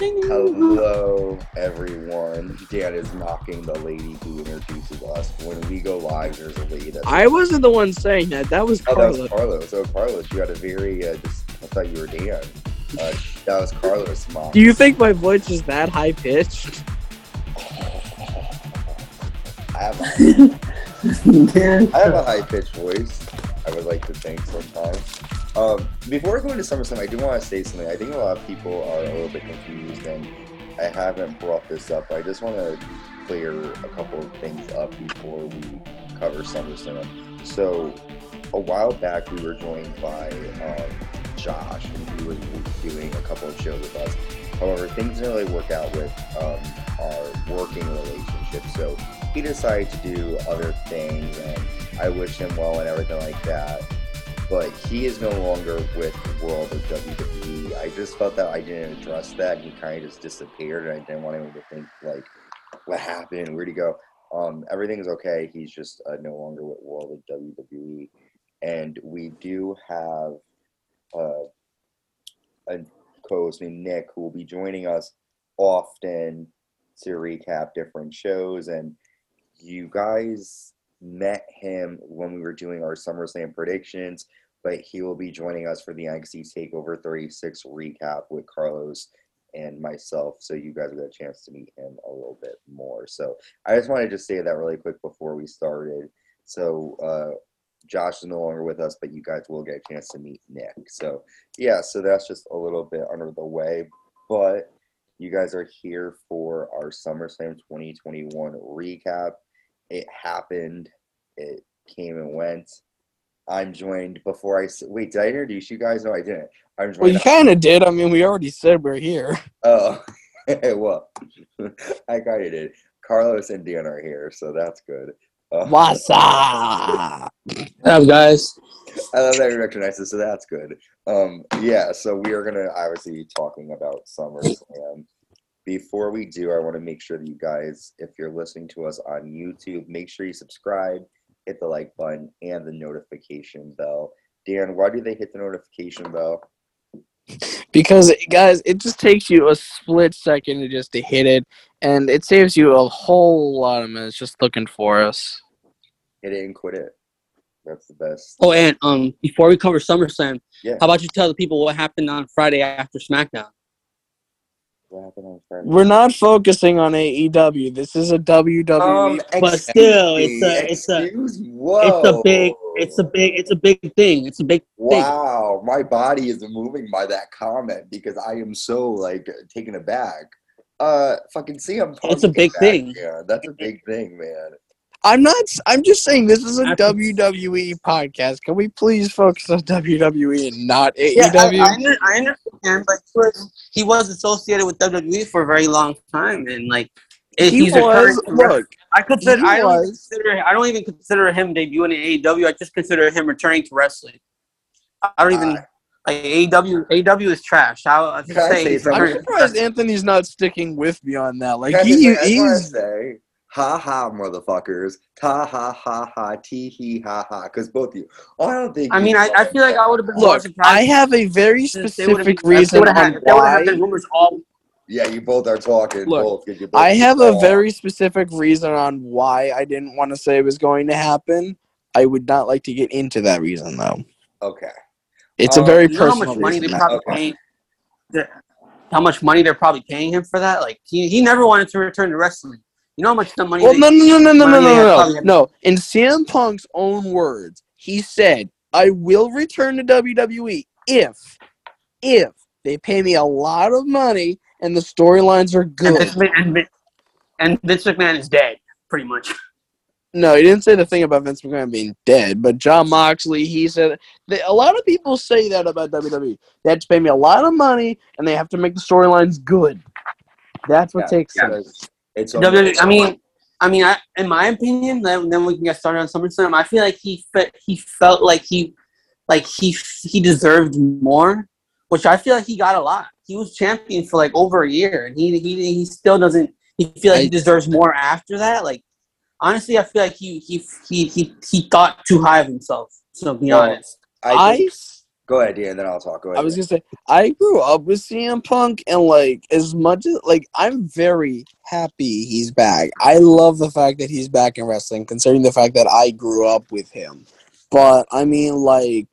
Hello, everyone. Dan is mocking the lady who introduces us. When we go live, there's a lady that. I wasn't the one saying that. That was Oh, that was Carlos. Carlos. Oh, Carlos, you had a very. Uh, dis- I thought you were Dan. Uh, that was Carlos mom. Do you think my voice is that high pitched? I have a, I have a high pitched voice. I would like to think sometimes. Um, before going to SummerSlam, I do want to say something. I think a lot of people are a little bit confused, and I haven't brought this up. I just want to clear a couple of things up before we cover SummerSlam. So, a while back, we were joined by um, Josh, and he was doing a couple of shows with us. However, things didn't really work out with um, our working relationship, so he decided to do other things, and I wish him well and everything like that. But he is no longer with the World of WWE. I just felt that I didn't address that. He kind of just disappeared, and I didn't want anyone to think like, what happened? Where'd he go? Um, everything's okay. He's just uh, no longer with World of WWE, and we do have uh, a co-host named Nick who will be joining us often to recap different shows. And you guys met him when we were doing our SummerSlam predictions, but he will be joining us for the NXT Takeover 36 recap with Carlos and myself. So you guys will get a chance to meet him a little bit more. So I just wanted to say that really quick before we started. So uh, Josh is no longer with us, but you guys will get a chance to meet Nick. So yeah, so that's just a little bit under the way, but you guys are here for our SummerSlam 2021 recap. It happened. It came and went. I'm joined before I wait. Did I introduce you guys? No, I didn't. I'm joined. Well, you kind of did. I mean, we already said we're here. Oh, well, I got of did. Carlos and Dan are here, so that's good. Uh, What's up? What's up, guys? I love that you recognize it, so that's good. Um, yeah, so we are gonna obviously be talking about SummerSlam. Before we do, I want to make sure that you guys, if you're listening to us on YouTube, make sure you subscribe, hit the like button, and the notification bell. Dan, why do they hit the notification bell? Because guys, it just takes you a split second to just to hit it, and it saves you a whole lot of minutes just looking for us. Hit it and quit it. That's the best. Oh, and um, before we cover SummerSlam, Yeah. how about you tell the people what happened on Friday after SmackDown? What happened on Friday? We're not focusing on AEW. This is a WWE. Um, But excuse still, it's a- it's a- excuse- Whoa. It's a big, it's a big, it's a big thing. It's a big thing. Wow, my body is moving by that comment because I am so like taken aback. Uh, fucking CM Punk. It's a big thing. Yeah, that's a big thing, man. I'm not. s- I'm just saying this is a After- WWE podcast. Can we please focus on WWE and not E Yeah, I, AEW? I, I understand, but he was, he was associated with WWE for a very long time, and like he he's was. returning- Look, I consider he I don't was. consider I don't even consider him debuting in AEW. I just consider him returning to wrestling. I don't even Uh, like AEW. AEW is trash. I'll, I'll just Can I say say he's something? I'm surprised. Anthony's not sticking with me on that. Like he, just say- I just wanna he's. Say, ha ha, motherfuckers, ta ha ha ha, tee hee ha ha, because both of you. Oh, I don't think. I mean, I, I feel like I would have been Look, surprised. I have a very if they would've specific been- reason would've had- on if they would've had why. rumors all. Yeah, you both are talking. Look, both, 'cause you both I have a very specific reason on why I didn't want to say it was going to happen. I would not like to get into that reason though. Okay. It's Um, a very You know how much money reason. they're probably Okay. paying. the- How much money they're probably paying him for that? Like he, he never wanted to return to wrestling. You know how much the money? Well, no, no, no, no, no, no, no, no, no. In CM Punk's own words, he said, "I will return to WWE if, if they pay me a lot of money and the storylines are And good." Vince, and, and Vince McMahon is dead, pretty much. No, he didn't say the thing about Vince McMahon being dead, but Jon Moxley, he said a lot of people say that about WWE. They have to pay me a lot of money and they have to make the storylines good. That's what Yeah, takes yeah. it. It's WWE, I mean, I mean, I, in my opinion, then, then we can get started on SummerSlam. I feel like he fe- he felt like he like he he deserved more, which I feel like he got a lot. He was champion for like over a year, and he he he still doesn't. He feel like he deserves more after that. Like honestly, I feel like he he he he he thought too high of himself. To be Well, honest, I I, think, Go ahead, Dan, and then I'll talk. Go ahead. I was gonna say I grew up with CM Punk, and like as much as like I'm very happy he's back. I love the fact that he's back in wrestling, considering the fact that I grew up with him. But I mean, like,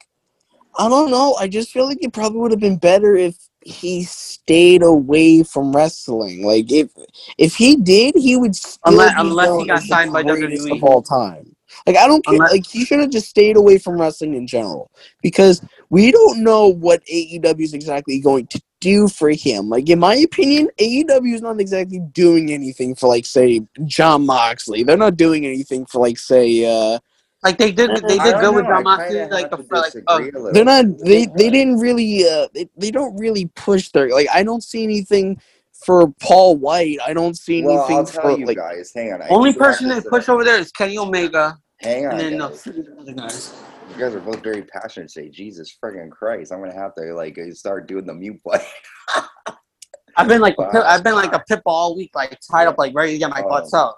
I don't know. I just feel like it probably would have been better if he stayed away from wrestling. Like if if he did, he would still Unless- be unless he got signed by greatest WWE. of all time. Like I don't care. Unless- like he should have just stayed away from wrestling in general because we don't know what AEW is exactly going to do for him. Like in my opinion, AEW is not exactly doing anything for like say Jon Moxley. They're not doing anything for like say uh Like they did, they did don't good with know, I Jon Moxley. Like, have like, disagree a they're not they they didn't really uh they, they don't really push their like I don't see anything for Paul Wight. I don't see Well, anything I'll tell for you like guys. Hang on. I only person to they push over there is Kenny Omega, Hang on, and then uh, guys. the guys. You guys are both very passionate today. Jesus friggin' Christ! I'm gonna have to like start doing the mute button. I've been like, pit, Wow. I've been like a pit bull all week, like tied up, like ready to get my butts Um, out.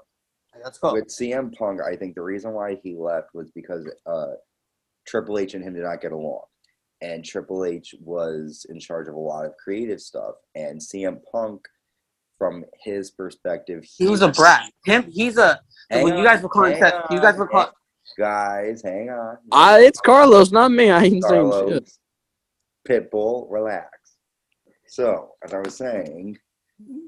Like, let's go. With CM Punk, I think the reason why he left was because uh, Triple H and him did not get along, and Triple H was in charge of a lot of creative stuff, and CM Punk, from his perspective, He was a brat. Him, he's a. When you guys were calling you guys were on, calling. Guys, hang on. uh, it's Carlos, not me. I ain't saying shit. Pitbull, relax. So, as I was saying,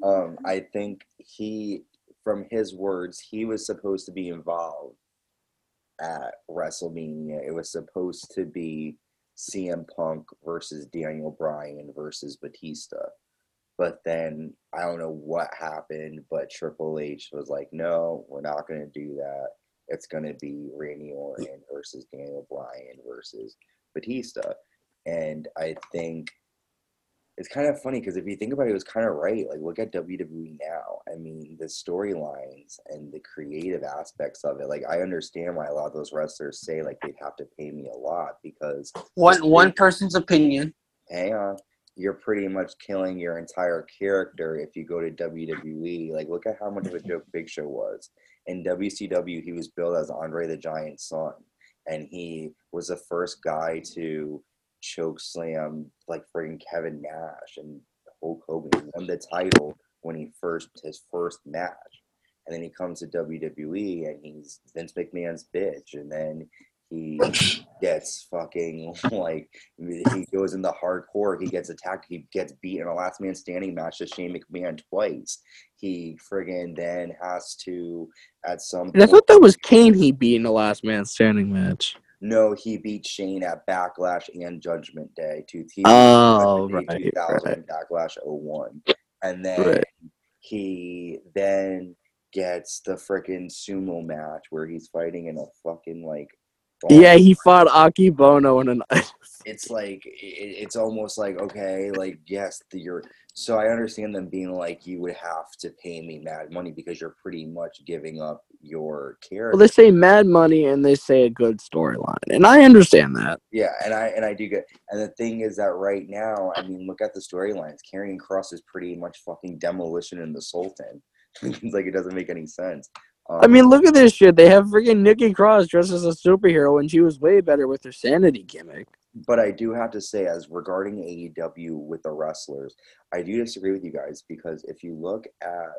um, I think he, from his words, he was supposed to be involved at WrestleMania. It was supposed to be CM Punk versus Daniel Bryan versus Batista. But then I don't know what happened, but Triple H was like, no, we're not going to do that. It's going to be Randy Orton versus Daniel Bryan versus Batista. And I think it's kind of funny because if you think about it, it was kind of right. Like, look at WWE now. I mean, the storylines and the creative aspects of it. Like, I understand why a lot of those wrestlers say like they'd have to pay me a lot because One one person's opinion. hang on, you're pretty much killing your entire character if you go to WWE. Like, look at how much of a joke Big Show was. In WCW, he was billed as Andre the Giant's son, and he was the first guy to choke slam like friggin' Kevin Nash and Hulk Hogan. Won the title when he first his first match. And then he comes to WWE and he's Vince McMahon's bitch. And then he gets fucking like he goes in the hardcore, he gets attacked, he gets beat in a last man standing match to Shane McMahon twice. He friggin' then has to at some And I thought that was Kane he beat in the last man standing match. no, he beat Shane at Backlash and Judgment Day. Two T. Oh, right, 2000 right. Backlash 01. And then Right. he then gets the freaking sumo match where he's fighting in a fucking like. Yeah, he fought Akebono in an It's like it, it's almost like okay, like yes, the, you're. So I understand them being like, you would have to pay me mad money because you're pretty much giving up your character. Well, they say mad money and they say a good storyline, and I understand that. Yeah, and I and I do get. And the thing is that right now, I mean, look at the storylines. Karrion Kross is pretty much fucking demolition in the Sultan. it's like it doesn't make any sense. Um, I mean, look at this shit. They have freaking Nikki Cross dressed as a superhero, and she was way better with her sanity gimmick. but I do have to say, as regarding AEW with the wrestlers, I do disagree with you guys because if you look at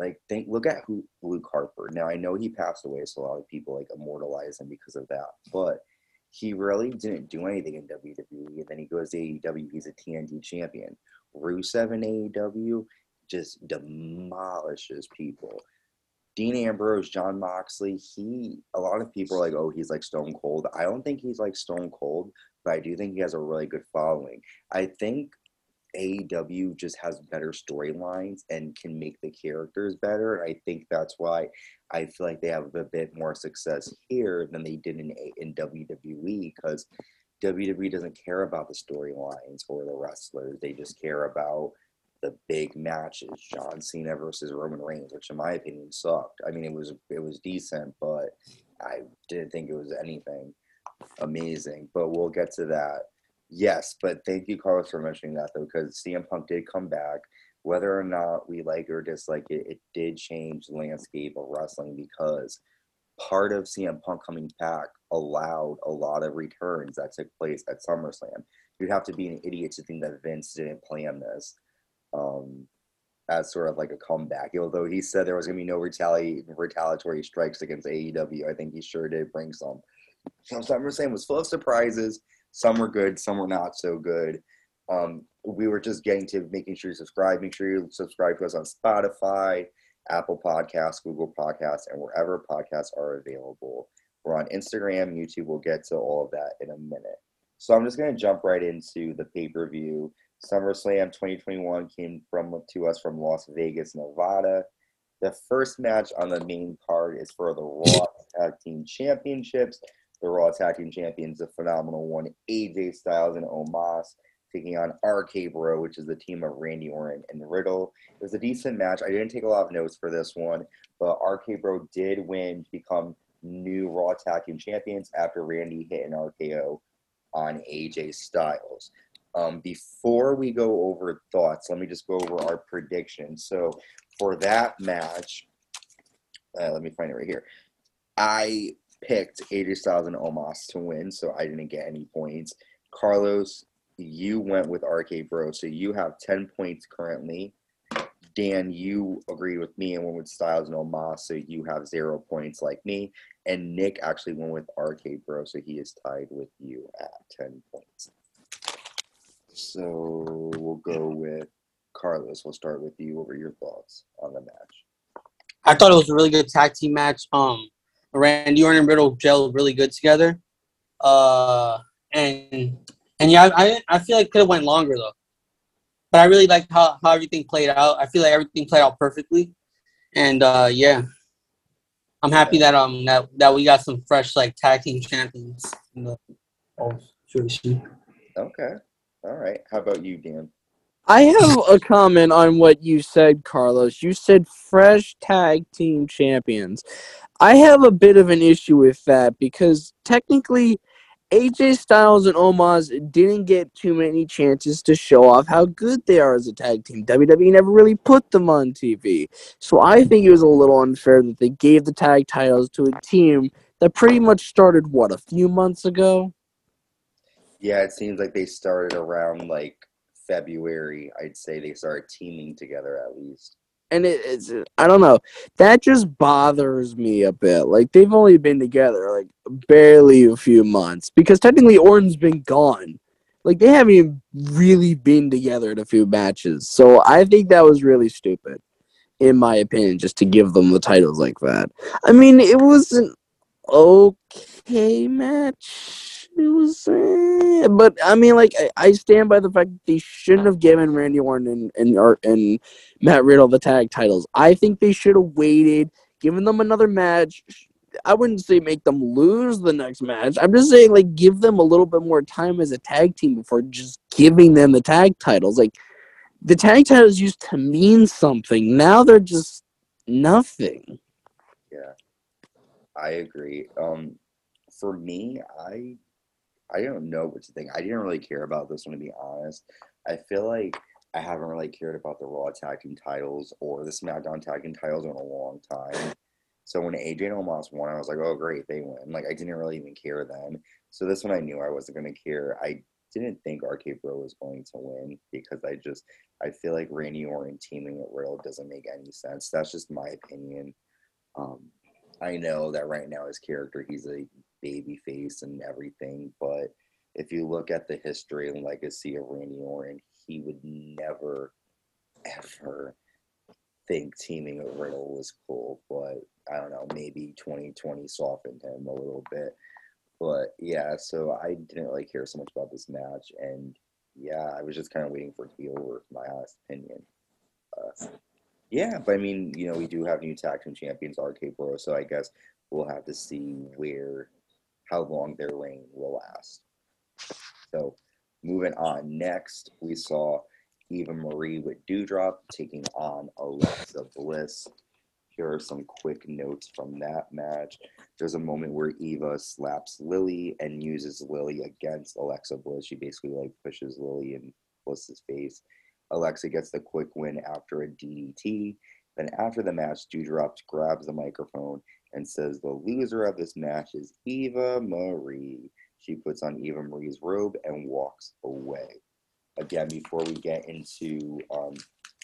like think look at who Luke Harper. Now I know he passed away, so a lot of people like immortalize him because of that, but he really didn't do anything in WWE. And then he goes to AEW, he's a TNT champion. Rusev in AEW just demolishes people. Dean Ambrose, Jon Moxley, he a lot of people are like, oh, he's like Stone Cold. I don't think he's like Stone Cold, but I do think he has a really good following. I think AEW just has better storylines and can make the characters better. I think that's why I feel like they have a bit more success here than they did in in WWE because WWE doesn't care about the storylines or the wrestlers. They just care about the big matches. John Cena versus Roman Reigns, which in my opinion sucked. I mean, it was it was decent, but I didn't think it was anything amazing. But we'll get to that. Yes, but thank you, Carlos, for mentioning that though, because CM Punk did come back. Whether or not we like or dislike it, it did change the landscape of wrestling because part of CM Punk coming back allowed a lot of returns that took place at SummerSlam. You'd have to be an idiot to think that Vince didn't plan this um, as sort of like a comeback. Although he said there was going to be no retali- retaliatory strikes against AEW, I think he sure did bring some. So SummerSlam was full of surprises. Some were good, some were not so good. Um, we were just getting to making sure you subscribe. Make sure you subscribe to us on Spotify, Apple Podcasts, Google Podcasts, and wherever podcasts are available. We're on Instagram, YouTube. We'll get to all of that in a minute. So I'm just going to jump right into the pay per view. SummerSlam 2021 came from to us from Las Vegas, Nevada. The first match on the main card is for the Raw Tag Team Championships. The Raw Tag Team Champions, the phenomenal one, AJ Styles and Omos, taking on RK Bro, which is the team of Randy Orton and Riddle. It was a decent match. I didn't take a lot of notes for this one, but RK Bro did win to become new Raw Tag Team Champions after Randy hit an RKO on AJ Styles. Um, before we go over thoughts, let me just go over our predictions. So for that match, uh, let me find it right here. I picked AJ Styles and Omos to win, so I didn't get any points. Carlos, you went with RK Bro, so you have 10 points currently. Dan, you agreed with me and went with Styles and Omos, so you have zero points like me. And Nick actually went with RK Bro, so he is tied with you at 10 points. So we'll go with Carlos. We'll start with you. What were your thoughts on the match? I thought it was a really good tag team match. Um, Randy Orton and Riddle gelled really good together. Uh, and and yeah, I I feel like it could have went longer though. But I really liked how, how everything played out. I feel like everything played out perfectly. And uh, yeah, I'm happy that um that, that we got some fresh like tag team champions in the oh, situation. Okay. All right. How about you, Dan? I have a comment on what you said, Carlos. You said fresh tag team champions. I have a bit of an issue with that because technically AJ Styles and Omos didn't get too many chances to show off how good they are as a tag team. WWE never really put them on TV. So I think it was a little unfair that they gave the tag titles to a team that pretty much started, what, a few months ago? Yeah, it seems like they started around like February. I'd say they started teaming together at least and it, it's I don't know. That just bothers me a bit. Like they've only been together like barely a few months because technically Orton's been gone. Like they haven't even really been together in a few matches. So I think that was really stupid, in my opinion, just to give them the titles like that. I mean, it was an okay match was, eh, but I mean, like I, I, stand by the fact that they shouldn't have given Randy Orton and and, or, and Matt Riddle the tag titles. I think they should have waited, given them another match. I wouldn't say make them lose the next match. I'm just saying like give them a little bit more time as a tag team before just giving them the tag titles. Like the tag titles used to mean something. Now they're just nothing. Yeah. I agree. Um for me, I I don't know what to think. I didn't really care about this one to be honest. I feel like I haven't really cared about the Raw Tag Team titles or the SmackDown Tag Team titles in a long time. So when AJ and Omos won, I was like, oh great, they win. Like I didn't really even care then. So this one I knew I wasn't gonna care. I didn't think RK Bro was going to win because I just I feel like Randy Orton teaming with Riddle doesn't make any sense. That's just my opinion. Um, I know that right now his character he's a baby face and everything, but if you look at the history and legacy of Randy Orton, he would never ever think teaming with Riddle was cool. But I don't know, maybe 2020 softened him a little bit. But yeah, so I didn't really care so much about this match, and yeah, I was just kind of waiting for it to be over. My honest opinion. Uh, yeah, but I mean, you know, we do have new tag team champions, RK Bro, so I guess we'll have to see where how long their reign will last. So moving on. Next, we saw Eva Marie with Doudrop taking on Alexa Bliss. Here are some quick notes from that match. There's a moment where Eva slaps Lily and uses Lily against Alexa Bliss. She basically like pushes Lily in Bliss's face. Alexa gets the quick win after a DDT. Then after the match, Doudrop grabs the microphone and says the loser of this match is Eva Marie. She puts on Eva Marie's robe and walks away. Again, before we get into um,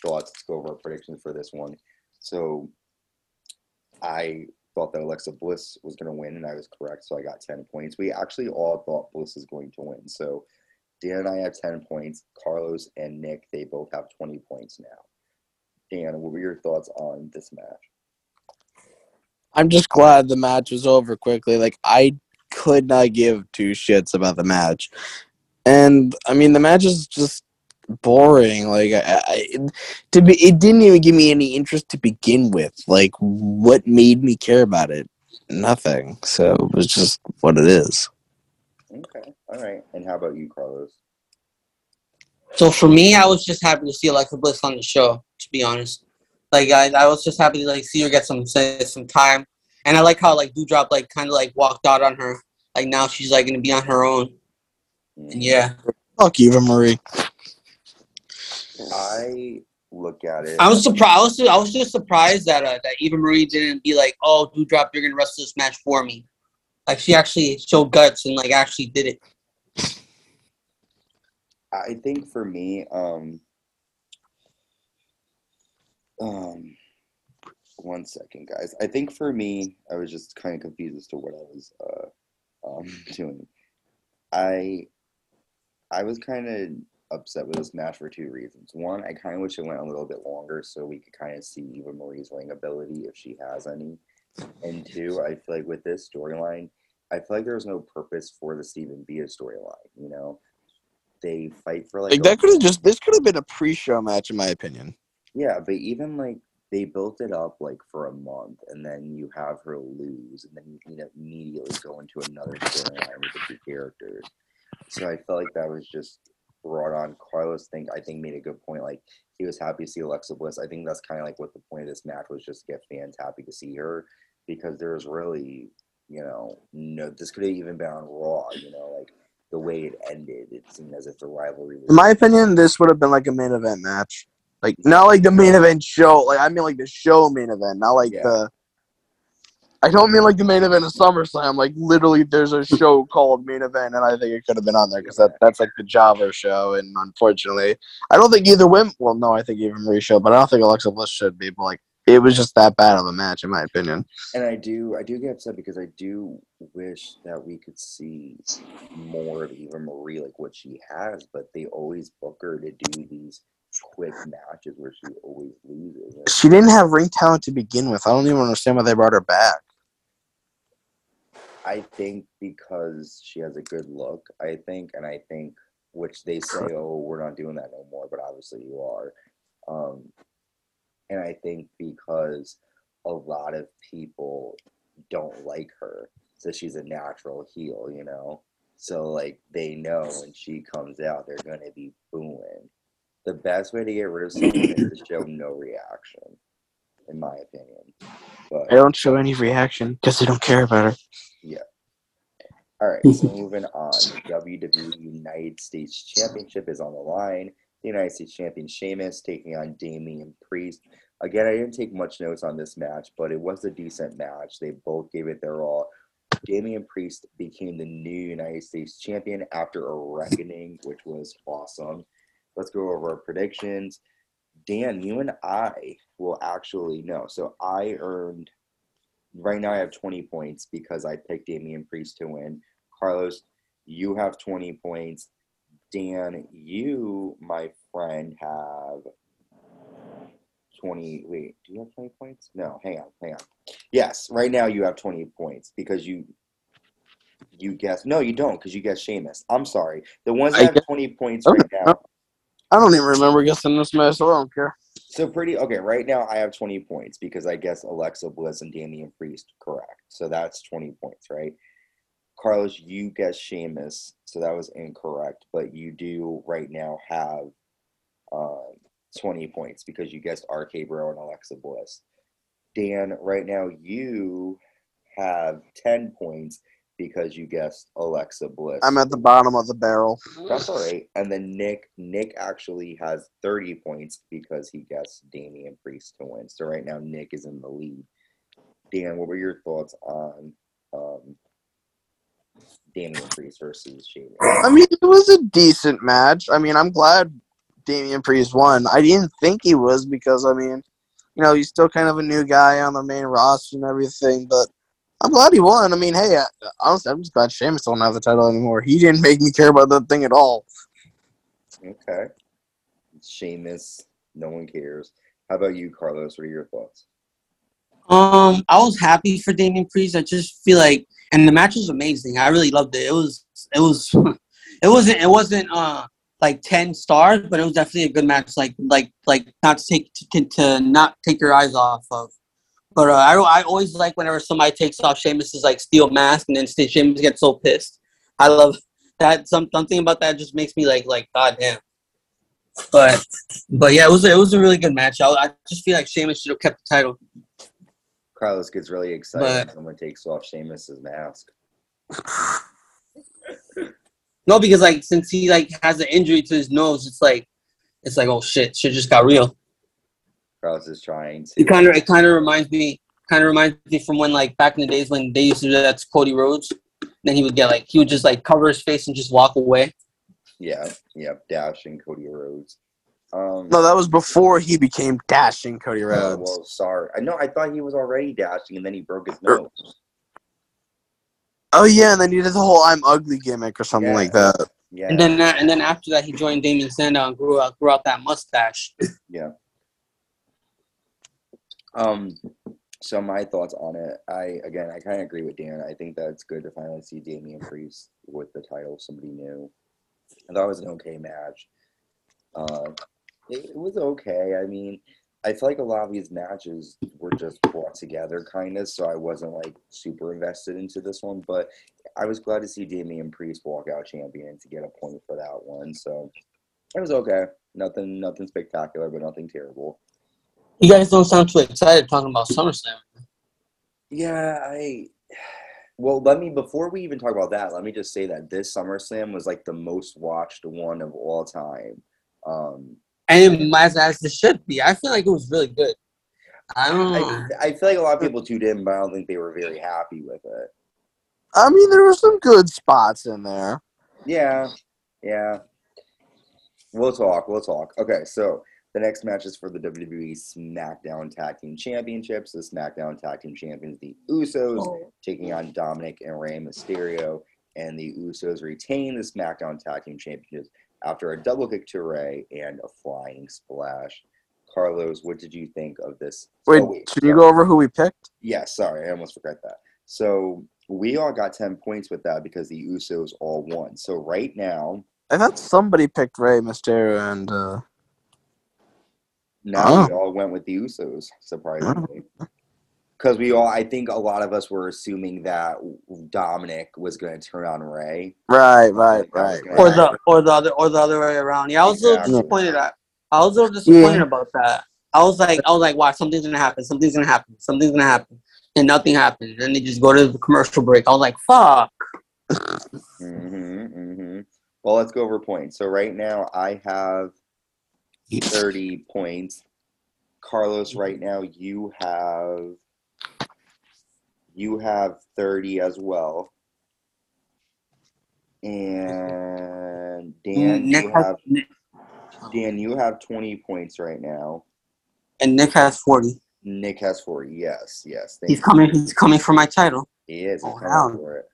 thoughts, let's go over our predictions for this one. So I thought that Alexa Bliss was going to win, and I was correct. So I got 10 points. We actually all thought Bliss is going to win. So Dan and I have 10 points. Carlos and Nick, they both have 20 points now. Dan, what were your thoughts on this match? I'm just glad the match was over quickly. Like I could not give two shits about the match, and I mean the match is just boring. Like I, I, to be, it didn't even give me any interest to begin with. Like what made me care about it? Nothing. So it was just what it is. Okay, all right. And how about you, Carlos? So for me, I was just happy to see Alexa Bliss on the show. To be honest, like I, I was just happy to like see her get some some time, and I like how like Doudrop like kind of like walked out on her. Like now she's like gonna be on her own. And yeah, Fuck Eva Marie. I look at it. I was surprised. I was, I was just surprised that uh, that Eva Marie didn't be like, "Oh, Doudrop, you're gonna wrestle this match for me." Like she actually showed guts and like actually did it. I think for me, um, um, one second, guys. I think for me, I was just kind of confused as to what I was uh, um, doing. I I was kind of upset with this match for two reasons. One, I kind of wish it went a little bit longer so we could kind of see Eva Marie's ring ability if she has any. And two, I feel like with this storyline, I feel like there's no purpose for the Stephen Bia storyline. You know, they fight for like, Like that could have just this could have been a pre-show match in my opinion. Yeah, but even like they built it up like for a month, and then you have her lose, and then you know immediately go into another storyline with the two characters. So I felt like that was just brought on. Carlos think I think made a good point. Like he was happy to see Alexa Bliss. I think that's kind of like what the point of this match was, just to get fans happy to see her because there was really, you know, no. This could have even been on Raw. You know, like the way it ended, it seemed as if the rivalry. Was In my opinion, this would have been like a main event match. Like not like the main event show. Like I mean like the show main event, not like Yeah. the. I don't mean like the main event of SummerSlam. Like literally, there's a show called main event, and I think it could have been on there because that, that's like the Java show. And unfortunately, I don't think either win. Well, no, I think Eva Marie should, but I don't think Alexa Bliss should be. But like, it was just that bad of a match, in my opinion. And I do, I do get upset because I do wish that we could see more of Eva Marie, like what she has, but they always book her to do these quick matches where she always loses. She didn't have ring talent to begin with. I don't even understand why they brought her back. I think because she has a good look, I think, and I think, which they say, oh, we're not doing that no more, but obviously you are. Um, and I think because a lot of people don't like her, so she's a natural heel, you know? So, like, they know when she comes out, they're going to be booing. The best way to get rid of someone is to show no reaction, in my opinion. But They don't show any reaction because they don't care about her. Yeah. All right, so moving on. WWE United States Championship is on the line. The United States Champion Sheamus taking on Damian Priest. Again, I didn't take much notes on this match, but it was a decent match. They both gave it their all. Damian Priest became the new United States Champion after a reckoning, which was awesome. Let's go over our predictions. Dan, you and I will actually know. So I earned right now I have 20 points because I picked Damian Priest to win. Carlos, you have 20 points. Dan, you, my friend, have 20. Wait, do you have 20 points? No, hang on, hang on. Yes, right now you have 20 points because you you guess no you don't because you guess Sheamus. I'm sorry. The ones that I have guess- 20 points right now. I don't even remember guessing this match, so I don't care. So pretty okay. Right now, I have twenty points because I guess Alexa Bliss and Damian Priest correct. So that's twenty points, right? Carlos, you guessed Sheamus, so that was incorrect. But you do right now have um, twenty points because you guessed RK Bro and Alexa Bliss. Dan, right now you have ten points because you guessed Alexa Bliss. I'm at the bottom of the barrel. That's all right. And then Nick, Nick actually has 30 points because he guessed Damian Priest to win. So right now Nick is in the lead. Dan, what were your thoughts on um, Damian Priest versus Sheamus? I mean, it was a decent match. I mean, I'm glad Damian Priest won. I didn't think he was because, I mean, you know, he's still kind of a new guy on the main roster and everything, but I'm glad he won. I mean, hey, I, honestly, I'm just glad Sheamus don't have the title anymore. He didn't make me care about that thing at all. Okay. Sheamus, no one cares. How about you, Carlos? What are your thoughts? Um, I was happy for Damian Priest. I just feel like, and the match was amazing. I really loved it. It was, it was, it wasn't, it wasn't uh like ten stars, but it was definitely a good match. Like, like, like not to take to, to not take your eyes off of. But uh, I, I always like whenever somebody takes off Sheamus's like steel mask, and then Sheamus gets so pissed. I love that. Some something about that just makes me like, like, god damn. But, but yeah, it was it was a really good match. I, I just feel like Sheamus should have kept the title. Carlos gets really excited But- when someone takes off Sheamus's mask. No, because like since he like has an injury to his nose, it's like it's like oh shit, shit just got real. Carlos is trying to. It kind of it kind of reminds me kind of reminds me from when like back in the days when they used to do that to Cody Rhodes. Then he would get like he would just like cover his face and just walk away. Yeah, yeah, dashing Cody Rhodes. Um, No, that was before he became dashing Cody oh, Rhodes. well, sorry. I know. I thought he was already dashing, and then he broke his Er- nose. Oh yeah, and then he did the whole "I'm ugly" gimmick or something Yeah. like that. Yeah, And then that, and then after that he joined Damien Sandow and grew out grew out that mustache. yeah. Um. So my thoughts on it. I again, I kind of agree with Dan. I think that it's good to finally see Damian Priest with the title, somebody new. I thought it was an okay match. Uh, it, it was okay. I mean, I feel like a lot of these matches were just brought together, kind of. So I wasn't like super invested into this one, but I was glad to see Damian Priest walk out champion to get a point for that one. So it was okay. Nothing, nothing spectacular, but nothing terrible. You guys don't sound too excited talking about SummerSlam. Yeah, I. Well, let me before we even talk about that, let me just say that this SummerSlam was like the most watched one of all time. Um, And as as it should be. I feel like it was really good. I don't know. I, I feel like a lot of people tuned in, but I don't think they were very happy with it. I mean, there were some good spots in there. Yeah, yeah. We'll talk. We'll talk. Okay, so the next match is for the WWE SmackDown Tag Team Championships. The SmackDown Tag Team Champions, the Usos, taking on Dominic and Rey Mysterio, and the Usos retain the SmackDown Tag Team Championships after a double kick to Rey and a flying splash. Carlos, what did you think of this? Wait, Oh, should you go over who we picked? Yeah, sorry, I almost forgot that. So we all got 10 points with that because the Usos all won. So right now, I thought somebody picked Rey Mysterio and uh, now Oh. we all went with the Usos, surprisingly. Because we all, I think a lot of us were assuming that Dominic was going to turn on Rey. right, right, right. or right. the or the other or the other way around. Yeah, I was a little disappointed at I was a little disappointed Yeah. about that. I was like I was like, wow, something's gonna happen, something's gonna happen, something's gonna happen. And nothing happened. And then they just go to the commercial break. I was like, fuck. hmm hmm Well, let's go over points. So right now I have 30 points. Carlos, mm-hmm. right now you have you have 30 as well. And Dan, Nick you have Dan, you have 20 points right now. and Nick has forty. Nick has 40. Yes, yes. Thank He's you. coming he's coming for my title. He is. He's Oh, coming wow. for it.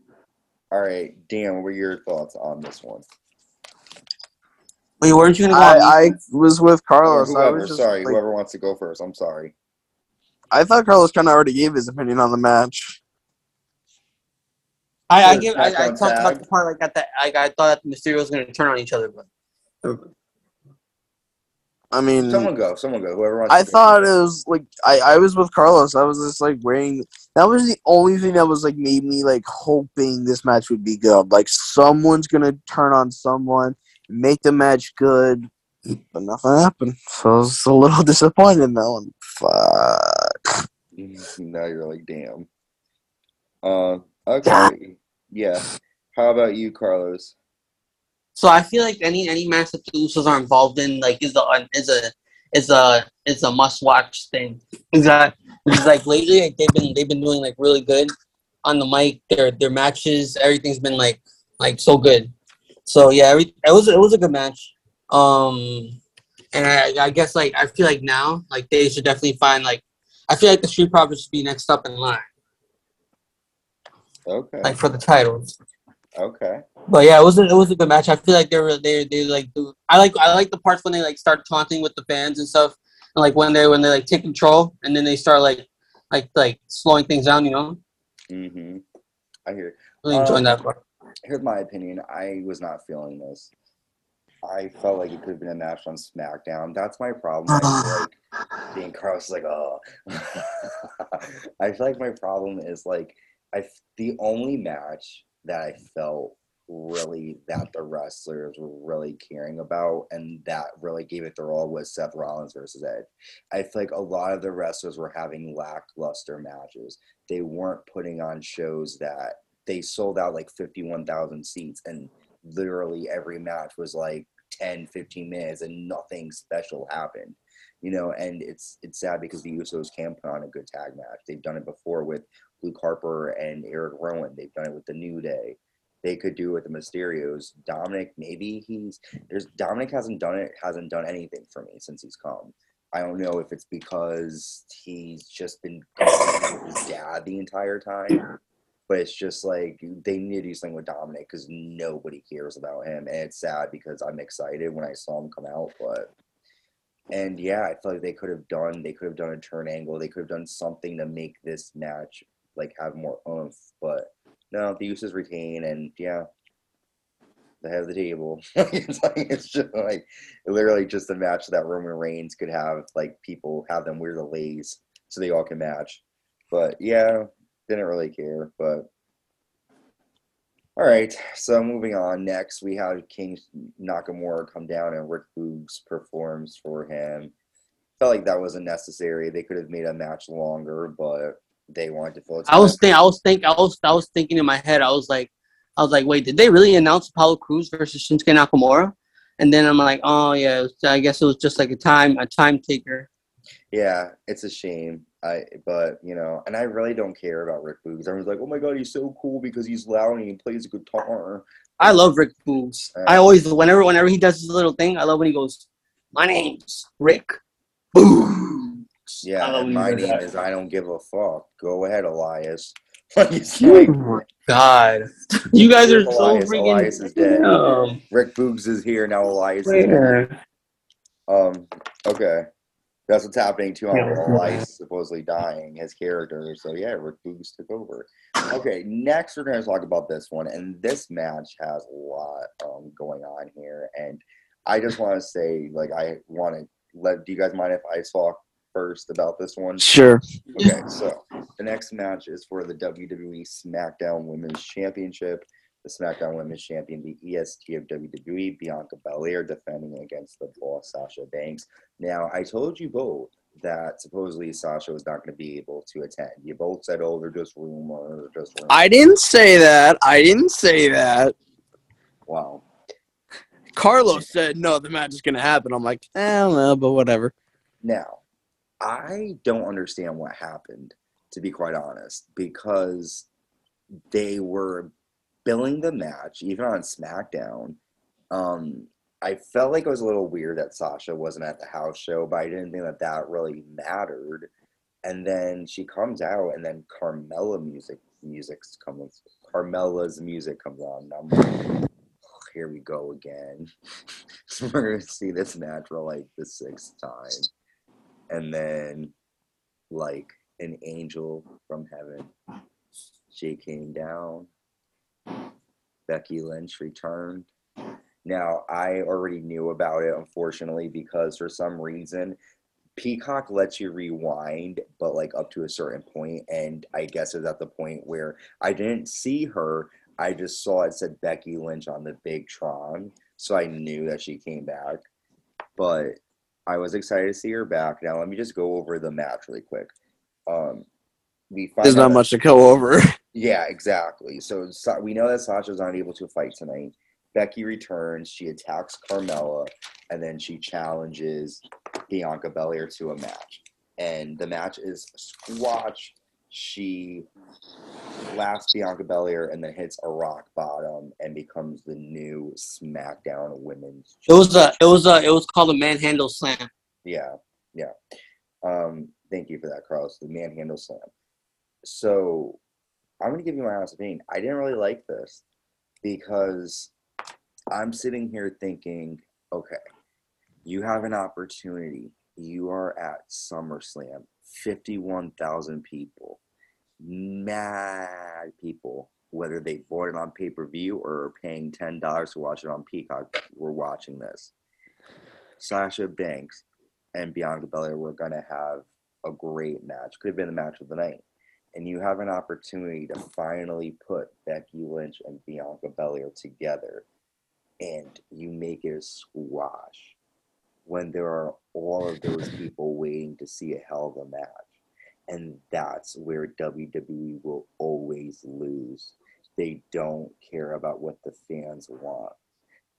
All right, Dan, what were your thoughts on this one? Wait, weren't you gonna go I, I was with Or Carlos. I whoever, was just sorry, like- whoever wants to go first. I'm sorry. I thought Carlos kind of already gave his opinion on the match. I, I give I, I SmackDown talked about the part like at that I, I thought that the Mysterio was gonna turn on each other, but I mean, Someone go. Someone go. Whoever wants. I to go. thought it was like I, I was with Carlos. I was just like waiting. That was the only thing that was like made me like hoping this match would be good. Like someone's gonna turn on someone, make the match good, but nothing happened. So I was a little disappointed in that one. Fuck. now you're like, damn. Uh, okay. Yeah. How about you, Carlos? So I feel like any any match that the Usos are involved in, like, is a is a is a is a must watch thing. Is that Because like lately, like, they've been they've been doing like really good on the mic. Their their matches, everything's been like like so good. So yeah, every, it was it was a good match. Um, and I, I guess like I feel like now like they should definitely find like I feel like the Street Profits should be next up in line Okay. like for the titles. Okay. But yeah, it was a, it was a good match. I feel like they were they they like do, I like I like the parts when they like start taunting with the fans and stuff, and like when they when they like take control and then they start like like like slowing things down. You know, Mm-hmm. I hear. It. Really enjoying Um, that part. Here's my opinion. I was not feeling this. I felt like it could have been a match on SmackDown. That's my problem. I feel like being Carlos is like, oh. I feel like my problem is like, I the only match that I felt really that the wrestlers were really caring about and that really gave it their all was Seth Rollins versus Edge. I feel like a lot of the wrestlers were having lackluster matches. They weren't putting on shows that they sold out like 51,000 seats and literally every match was like 10 15 minutes and nothing special happened you know and it's it's sad because the usos can put on a good tag match. They've done it before with luke harper and eric rowan. They've done it with the new day. They could do it with the mysterios. Dominic maybe he's there's dominic hasn't done it hasn't done anything for me since he's come. I don't know if it's because he's just been with his dad the entire time but it's just like they need to do something with Dominic because nobody cares about him, and it's sad because I'm excited when I saw him come out, but and yeah, I feel like they could have done they could have done a turn angle, they could have done something to make this match like have more oomph, but no, the Usos retain, and yeah, the head of the table. it's like it's just like literally just a match that Roman Reigns could have like people have them wear the lays so they all can match, but yeah, didn't really care, but all right. So moving on. Next, we have King Nakamura come down and Rick Boogs performs for him. Felt like that wasn't necessary. They could have made a match longer, but they wanted to fill. I was think I was think I was I was thinking in my head. I was like, I was like, wait, did they really announce Apollo Crews versus Shinsuke Nakamura? And then I'm like, oh yeah, was- I guess it was just like a time a time taker. Yeah, it's a shame. I but you know, and I really don't care about Rick Boogs. Everyone's like, "Oh my god, he's so cool because he's loud and he plays a guitar." I love Rick Boogs. I always whenever whenever he does his little thing, I love when he goes, "My name's Rick Boogs." Yeah, I love and when he my name that. is I don't give a fuck. Go ahead, Elias. Like, Oh God, you guys are so freaking. Elias is dead. Um, Rick Boogs is here now. Elias is where? Um, okay. That's what's happening to him. Yeah. Elias supposedly dying, his character. So yeah, Rick Boogs took over. Okay, next we're gonna talk about this one, and this match has a lot um going on here, and I just want to say, like, I want to let. Do you guys mind if I talk first about this one? Sure. Okay, so the next match is for the WWE SmackDown Women's Championship. The SmackDown Women's Champion, the EST of WWE, Bianca Belair, defending against the boss Sasha Banks. Now, I told you both that supposedly Sasha was not going to be able to attend. You both said, "Oh, they're just rumors, just rumors." I didn't say that. I didn't say that. wow. Carlos said no, the match is gonna happen. I'm like, I don't know, but whatever. Now, I don't understand what happened, to be quite honest, because they were billing the match, even on SmackDown. Um, I felt like it was a little weird that Sasha wasn't at the house show, but I didn't think that that really mattered. And then she comes out, and then Carmella music music's comes. Carmella's music comes on. And I'm like, "Oh, here we go again. we're gonna see this match for like the sixth time and then like an angel from heaven she came down becky lynch returned now i already knew about it unfortunately because for some reason peacock lets you rewind but like up to a certain point and i guess it was at the point where i didn't see her i just saw it said becky lynch on the big tron so i knew that she came back but I was excited to see her back. Now let me just go over the match really quick. Um, There's not much to go over. Yeah, exactly. So Sa- we know that Sasha's not able to fight tonight. Becky returns. She attacks Carmella, and then she challenges Bianca Belair to a match. and the match is squash. She laughs Bianca Belair and then hits a rock bottom and becomes the new SmackDown Women's. It was a it was a it was called a manhandle slam. Yeah, yeah. Um, thank you for that, Carlos. The manhandle slam. So I'm gonna give you my honest opinion. I didn't really like this because I'm sitting here thinking, okay, you have an opportunity. You are at SummerSlam, 51,000 people, mad people, whether they bought it on pay per view or are paying $10 to watch it on Peacock. We're watching this. Sasha Banks and Bianca Belair were going to have a great match. Could have been the match of the night. And you have an opportunity to finally put Becky Lynch and Bianca Belair together and you make it a squash when there are all of those people waiting to see a hell of a match. And that's where WWE will always lose. They don't care about what the fans want.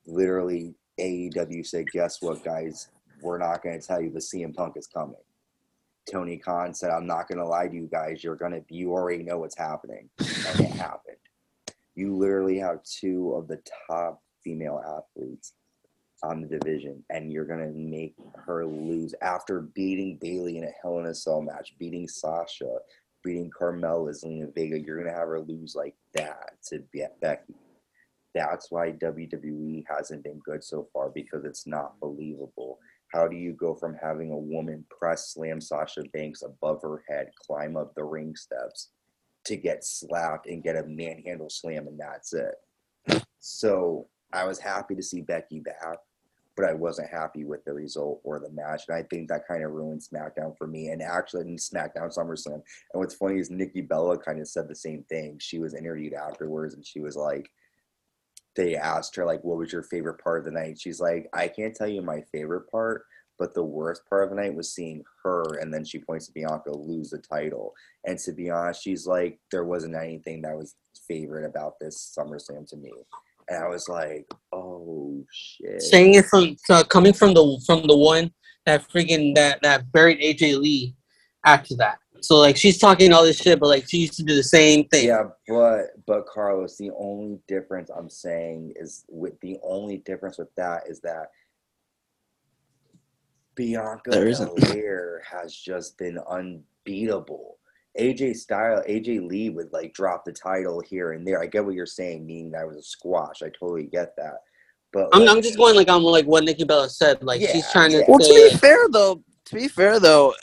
Literally, AEW said, guess what, guys? We're not going to tell you the CM Punk is coming. Tony Khan said, I'm not going to lie to you guys. You're going to, you already know what's happening. And it happened. You literally have two of the top female athletes on the division, and you're gonna make her lose after beating Bayley in a Hell in a Cell match, beating Sasha, beating Carmella, Zelina Vega. You're gonna have her lose like that to Becky. That's why WWE hasn't been good so far because it's not believable. How do you go from having a woman press slam Sasha Banks above her head, climb up the ring steps, to get slapped and get a manhandle slam, and that's it? So I was happy to see Becky back, but I wasn't happy with the result or the match. And I think that kind of ruined SmackDown for me. And actually, in SmackDown SummerSlam. And what's funny is Nikki Bella kind of said the same thing. She was interviewed afterwards and she was like, they asked her, like, what was your favorite part of the night? She's like, I can't tell you my favorite part, but the worst part of the night was seeing her. And then she points to Bianca lose the title. And to be honest, she's like, there wasn't anything that was favorite about this SummerSlam to me and I was like, "Oh shit!" Saying it from uh, coming from the from the one that freaking that that buried AJ Lee after that. So like she's talking all this shit, but like she used to do the same thing. Yeah, but but Carlos, the only difference I'm saying is with the only difference with that is that Bianca Belair has just been unbeatable. AJ style, AJ Lee would like drop the title here and there. I get what you're saying, meaning that was a squash. I totally get that. But I'm, like, I'm just going like I'm like what Nikki Bella said. Like yeah, she's trying to. Well, to be fair though, to be fair though,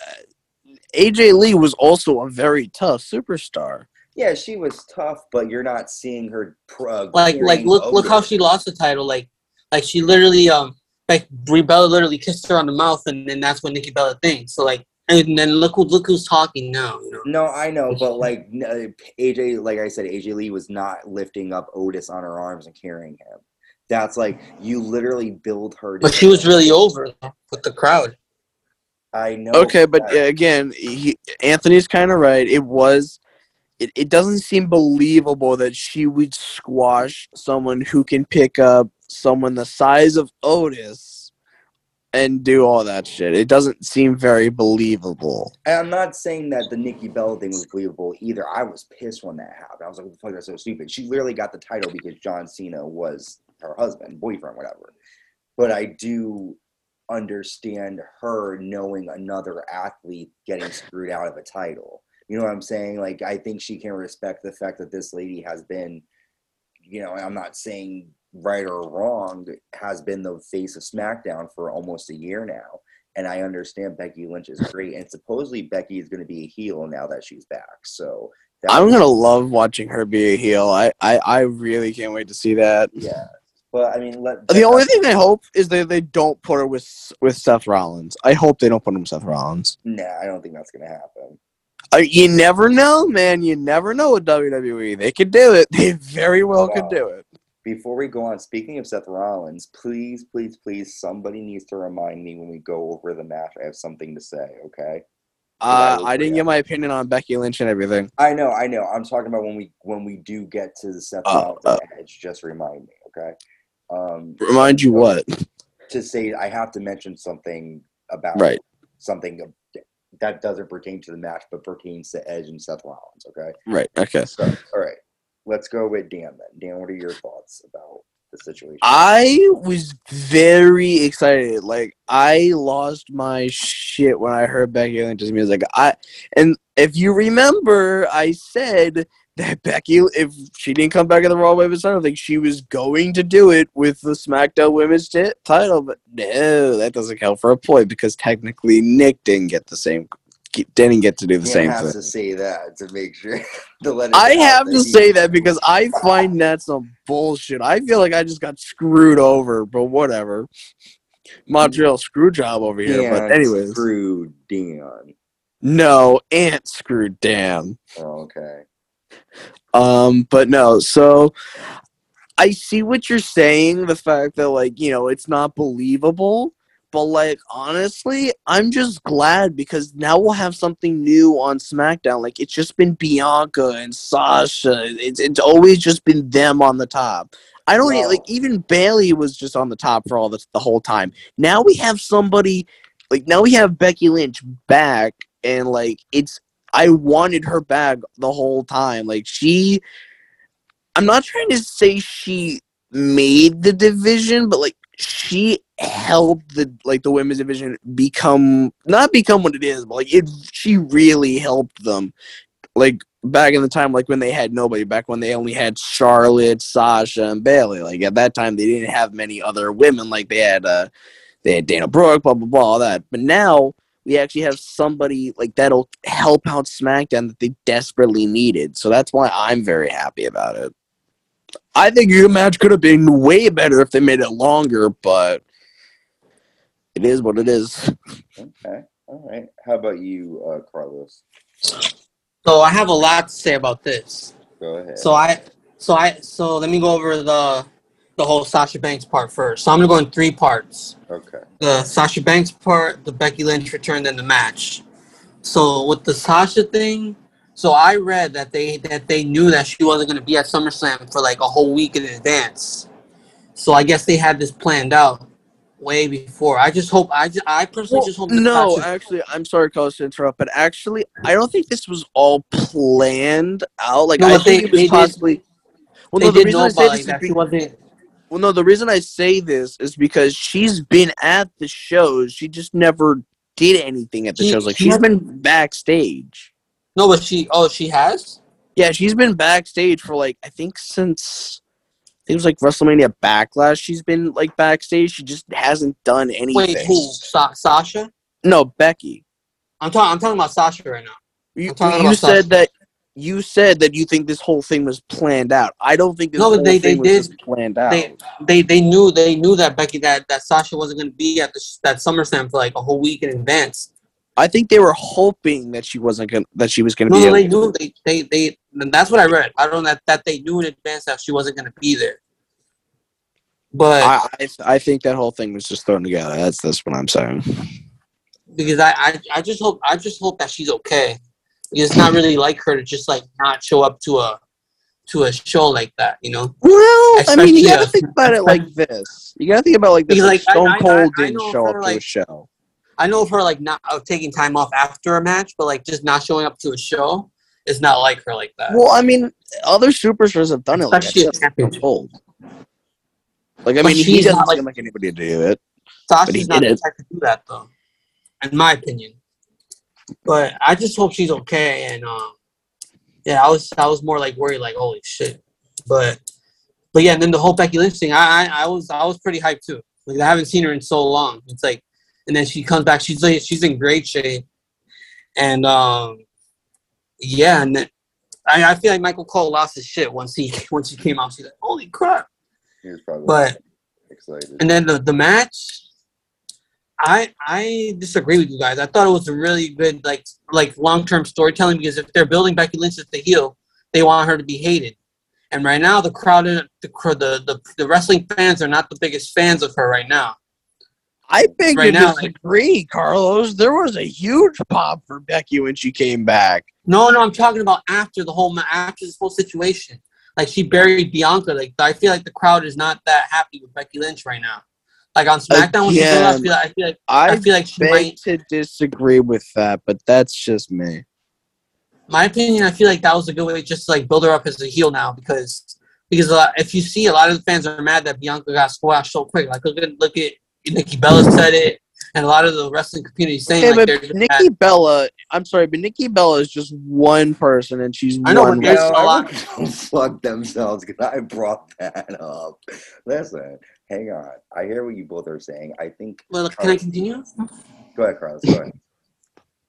AJ Lee was also a very tough superstar. Yeah, she was tough, but you're not seeing her. Pro- like like look look how she lost the title. Like like she literally um like Brie Bella literally kissed her on the mouth, and then that's what Nikki Bella thinks. So like and then look who look who's talking now. You know? No, I know, but like AJ, like I said, AJ Lee was not lifting up Otis on her arms and carrying him. That's like you literally build her. But she was really over with the crowd. I know. Okay, but that. Uh, again, he, Anthony's kind of right. It was. It, it doesn't seem believable that she would squash someone who can pick up someone the size of Otis and do all that shit. It doesn't seem very believable. And I'm not saying that the Nikki Bella thing was believable either. I was pissed when that happened. I was like, what the fuck, that's so stupid. She literally got the title because John Cena was her husband, boyfriend, whatever. But I do understand her knowing another athlete getting screwed out of a title. You know what I'm saying? Like, I think she can respect the fact that this lady has been, you know, I'm not saying right or wrong, has been the face of SmackDown for almost a year now. And I understand Becky Lynch is great, and supposedly Becky is going to be a heel now that she's back. So I'm gonna love watching her be a heel. I, I, I really can't wait to see that. Yeah, but I mean, let, the only thing I hope is that they don't put her with with Seth Rollins. I hope they don't put him with Seth Rollins. Nah, I don't think that's gonna happen. Uh, you never know, man. You never know with WWE. They could do it. They very well wow. could do it before we go on, speaking of Seth Rollins, please, please, please, somebody needs to remind me when we go over the match. I have something to say, okay? Uh, I, didn't get my opinion on Becky Lynch and everything. I know, I know. I'm talking about when we when we do get to the Seth uh, Rollins uh, edge. Just remind me, okay? Um, remind you what? To say, I have to mention something about right something that doesn't pertain to the match, but pertains to Edge and Seth Rollins. Okay. Right. Okay. So, all right, let's go with Dan then. Dan, what are your thoughts about the situation? I was very excited. Like I lost my shit when I heard Becky Lynch's music. I and if you remember, I said that Becky, if she didn't come back in the Raw Women's title, think she was going to do it with the SmackDown Women's t- title. But no, that doesn't count for a point because technically Nick didn't get the same. Didn't get to do the Dan same has thing. to say that to make sure to let it I have to say that because I find that some bullshit. I feel like I just got screwed over, but whatever. Montreal screw job over here. But anyways, screwed Dion. no, Ant screwed Dan. Oh, okay. Um, but no, so I see what you're saying, the fact that like, you know, it's not believable. But like honestly, I'm just glad because now we'll have something new on SmackDown. Like it's just been Bianca and Sasha. It's it's always just been them on the top. I don't Wow. like even Bayley was just on the top for all this the whole time. Now we have somebody like now we have Becky Lynch back and like it's I wanted her back the whole time. Like she I'm not trying to say she made the division, but like she helped the like the women's division become not become what it is, but like it she really helped them. Like back in the time like when they had nobody, back when they only had Charlotte, Sasha, and Bayley. Like at that time they didn't have many other women like they had uh they had Dana Brooke, blah blah blah, all that. But now we actually have somebody like that'll help out SmackDown that they desperately needed. So that's why I'm very happy about it. I think your match could have been way better if they made it longer, but it is what it is. Okay. All right. How about you, uh, Carlos? So I have a lot to say about this. Go ahead. So I, so I, so let me go over the, the whole Sasha Banks part first. So I'm gonna go in three parts. okay. The Sasha Banks part, the Becky Lynch return, then the match. So with the Sasha thing, so I read that they that they knew that she wasn't gonna be at SummerSlam for like a whole week in advance. So I guess they had this planned out way before. I just hope I just, I personally just hope that no, Sasha- actually, I'm sorry, Carlos, to interrupt, but actually, I don't think this was all planned out. Like, No, I think they- it was they did- possibly. Well, they no, the reason know I say this like is that. be- She wasn't. Well, no, the reason I say this is because she's been at the shows. She just never did anything at the She- shows. Like, she she's been backstage. No, but she. Oh, she has. Yeah, she's been backstage for like I think since I think it was like WrestleMania Backlash. She's been like backstage. She just hasn't done anything. Wait, who? Sa- Sasha? No, Becky. I'm talking. I'm talking about Sasha right now. You, you said Sasha. that you said that you think this whole thing was planned out. I don't think this No, whole they- thing they was did- planned out. They they they knew they knew that Becky that that Sasha wasn't going to be at the that SummerSlam for like a whole week in advance. I think they were hoping that she wasn't gonna that she was gonna No, be. no, they knew they they they. and That's what I read. I don't know that that they knew in advance that she wasn't going to be there. But I, I I think that whole thing was just thrown together. That's that's what I'm saying. because I, I I just hope I just hope that she's okay. It's not really like her to just like not show up to a to a show like that, you know. Well, I mean, you gotta uh, think about it like this. You gotta think about like this. Like, like, I- Stone I- I- Cold didn't show up to a show. I know of her like not uh, taking time off after a match, but like just not showing up to a show is not like her like that. Well, I mean, other superstars have done it like that. Especially a Stone. Cold. Like, I But mean, he doesn't like- seem like anybody to do it. Sasha's not the type to do that though, in my opinion. But I just hope she's okay, and um, yeah, I was I was more like worried, like holy shit. But but yeah, and then the whole Becky Lynch thing, I I, I was I was pretty hyped too. Like I haven't seen her in so long. It's like, and then she comes back, she's like she's in great shape, and um, yeah, and then, I I feel like Michael Cole lost his shit once he once he came out. She's like, holy crap! He was probably But excited. and then the, the match, I I disagree with you guys. I thought it was a really good like like long term storytelling because if they're building Becky Lynch as the heel, they want her to be hated. And right now, the crowd, uh, the the the, the wrestling fans are not the biggest fans of her right now. I beg Right to now, like- disagree, Carlos. There was a huge pop for Becky when she came back. No, no, I'm talking about after the whole after this whole situation. Like she buried Bianca. Like I feel like the crowd is not that happy with Becky Lynch right now. Like on SmackDown, when she goes, I Again, feel, I feel like I I feel like she might. to disagree with that, but that's just me. My opinion, I feel like that was a good way just to like build her up as a heel now because because a lot, if you see a lot of the fans are mad that Bianca got squashed so quick. Like look at look at Nikki Bella said it, and a lot of the wrestling community saying Okay, like they're but Nikki mad. Bella, I'm sorry, but Nikki Bella is just one person, and she's I know, one. but there's a lot- Don't fuck themselves because I brought that up. Listen, hang on. I hear what you both are saying. I think. Well, can I continue? Go ahead, Carlos. Go ahead.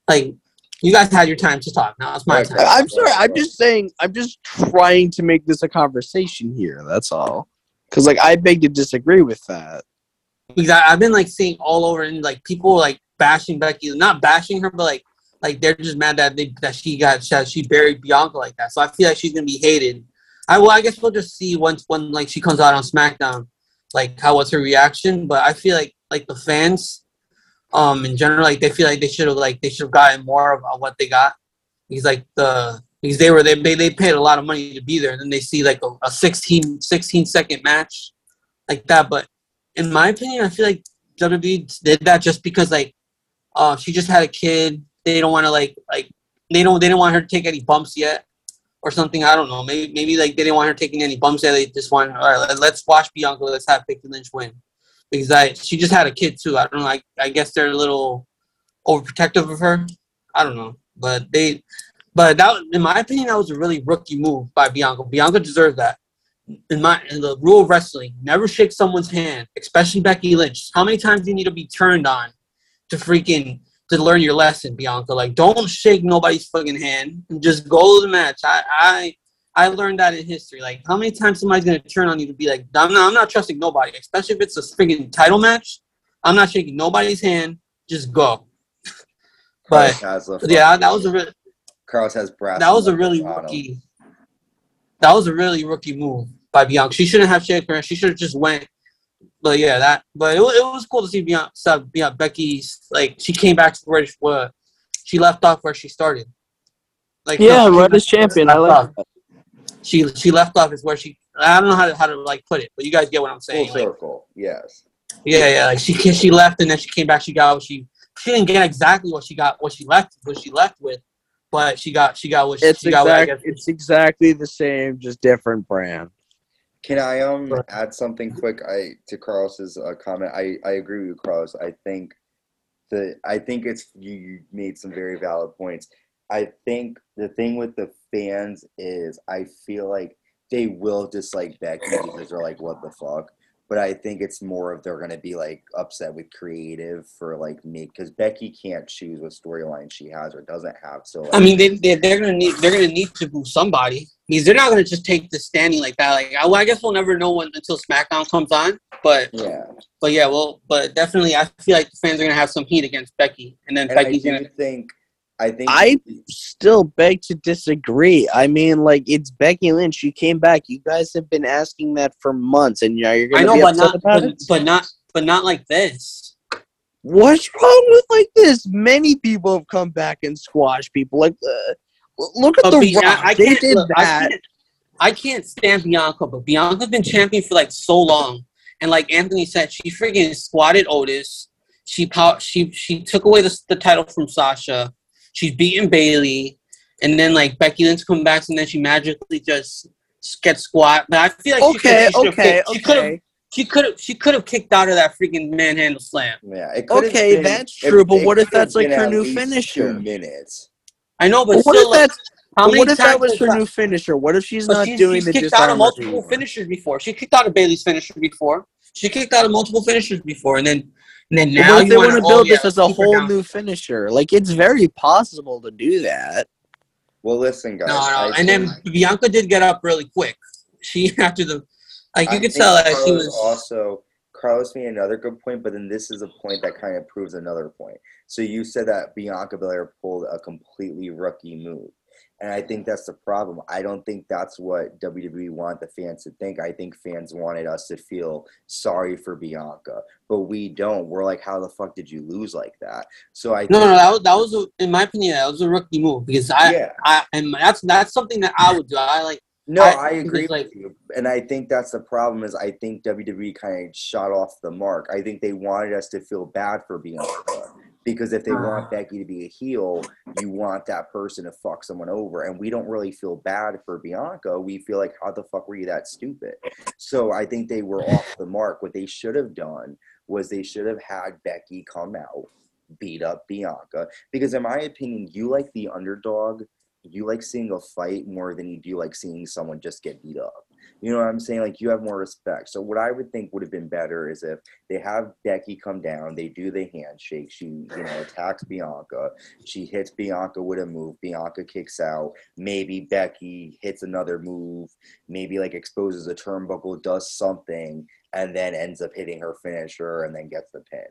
Like you guys had your time to talk. Now it's my Okay. time. I- I'm sorry. I'm just saying. I'm just trying to make this a conversation here. That's all. Because like I beg to disagree with that. because I, I've been like seeing all over and like people like bashing Becky, not bashing her, but like like they're just mad that they that she got that she buried Bianca like that. So I feel like she's gonna be hated. I well, I guess we'll just see once when like she comes out on SmackDown, like how was her reaction. But I feel like like the fans, um, in general, like they feel like they should have like they should have gotten more of, what they got. He's like the because they were they, they they paid a lot of money to be there, and then they see like a, a 16, 16 second match like that. But in my opinion, I feel like WWE did that just because like uh she just had a kid. They don't want to like like they don't they didn't want her to take any bumps yet or something. I don't know. Maybe maybe like they didn't want her taking any bumps. They just want all right. let- Let's watch Bianca. Let's have Becky Lynch win because I she just had a kid too. I don't. I, I guess they're a little overprotective of her. I don't know, but they. But that, in my opinion, that was a really rookie move by Bianca. Bianca deserved that in my in the rule of wrestling, never shake someone's hand, especially Becky Lynch. How many times do you need to be turned on to freaking to learn your lesson, Bianca? Like, don't shake nobody's fucking hand and just go to the match. I I I learned that in history. Like, how many times somebody's gonna turn on you to be like, I'm not, I'm not trusting nobody, especially if it's a freaking title match. I'm not shaking nobody's hand. Just go. But yeah, that was a re- Carlos has brass. that was a really rookie. That was a really rookie move by Bianca. She shouldn't have shaken her. She should have just went. But yeah, that. But it, it was cool to see Bianca, see Bianca Becky's like she came back to where she, where she left off where she started. Like Yeah, no, she left- champion. I left like off. She she left off is where she. I don't know how to how to like put it, but you guys get what I'm Full saying. Like, circle. Yes. yeah, yeah. Like she she left and then she came back. She got what she she didn't get exactly what she got what she left what she left with, but she got she got what she, It's she got. What I guess It's exactly the same, just different brand. Can I um add something quick? I to Carlos's uh, comment. I I agree with you, Carlos. I think the I think it's you, you made some very valid points. I think the thing with the fans is I feel like they will dislike Becky because they're like, what the fuck. But I think it's more of they're gonna be like upset with creative for like me because Becky can't choose what storyline she has or doesn't have. So like, I mean, they, they they're gonna need they're gonna need to boo somebody because they're not gonna just take the standing like that. Like, I, well, I guess we'll never know when, until SmackDown comes on. But yeah. but yeah, well, but definitely, I feel like the fans are gonna have some heat against Becky, and then And I Becky's do gonna. think I think I still beg to disagree. I mean, like it's Becky Lynch. She came back. You guys have been asking that for months, and now you're gonna know, be but upset not about but, it. but not but not like this. What's wrong with like this? Many people have come back and squashed people. Like, uh, look at But the Bi- Rock. I, I they can't. did look, I that. can't. I can't stand Bianca, but Bianca's been champion for like so long, and like Anthony said, she freaking squatted Otis. She pow- she she took away the, the title from Sasha. She's beaten Bayley, and then like Becky Lynch comes back, and then she magically just gets squat. But I feel like Okay, she could've- she okay, kicked- She could okay. She could have. She could have kicked out of that freaking manhandle slam. Yeah, it Okay, been- that's it- true, but it what if that's, like, her new finisher? Minutes. I know, but But what still, if like, that's how many what if that times was her that- new finisher? What if she's But not she's, doing she's the kicked out of multiple anymore? finishers before. She kicked out of Bayley's finisher before. She kicked out of multiple finishers before, and then and then now what if they you want want to build this as a whole new finisher? Like it's very possible to do that. Well, listen, guys. No, no, I and then think- Bianca did get up really quick. She after the like you I could think tell that she was. also Carlos made another good point, but then this is a point that kind of proves another point. So you said that Bianca Belair pulled a completely rookie move. And I think that's the problem. I don't think that's what WWE want the fans to think. I think fans wanted us to feel sorry for Bianca, but we don't. We're like, how the fuck did you lose like that? So I No, think, no, that was, that was a, in my opinion that was a rookie move because I, yeah, I and that's that's something that I would do. I like No, I- I, agree like- with you, and I think that's the problem. Is I think WWE kind of shot off the mark. I think they wanted us to feel bad for Bianca because if they uh-huh. want Becky to be a heel, you want that person to fuck someone over, and we don't really feel bad for Bianca. We feel like, how the fuck were you that stupid? So I think they were off the mark. What they should have done was they should have had Becky come out, beat up Bianca, because in my opinion, you like the underdog you like seeing a fight more than you do like seeing someone just get beat up. You know what I'm saying? Like you have more respect. So what I would think would have been better is if they have Becky come down, they do the handshake, she you know attacks Bianca, she hits Bianca with a move, Bianca kicks out, maybe Becky hits another move, maybe like exposes a turnbuckle, does something, and then ends up hitting her finisher and then gets the pin.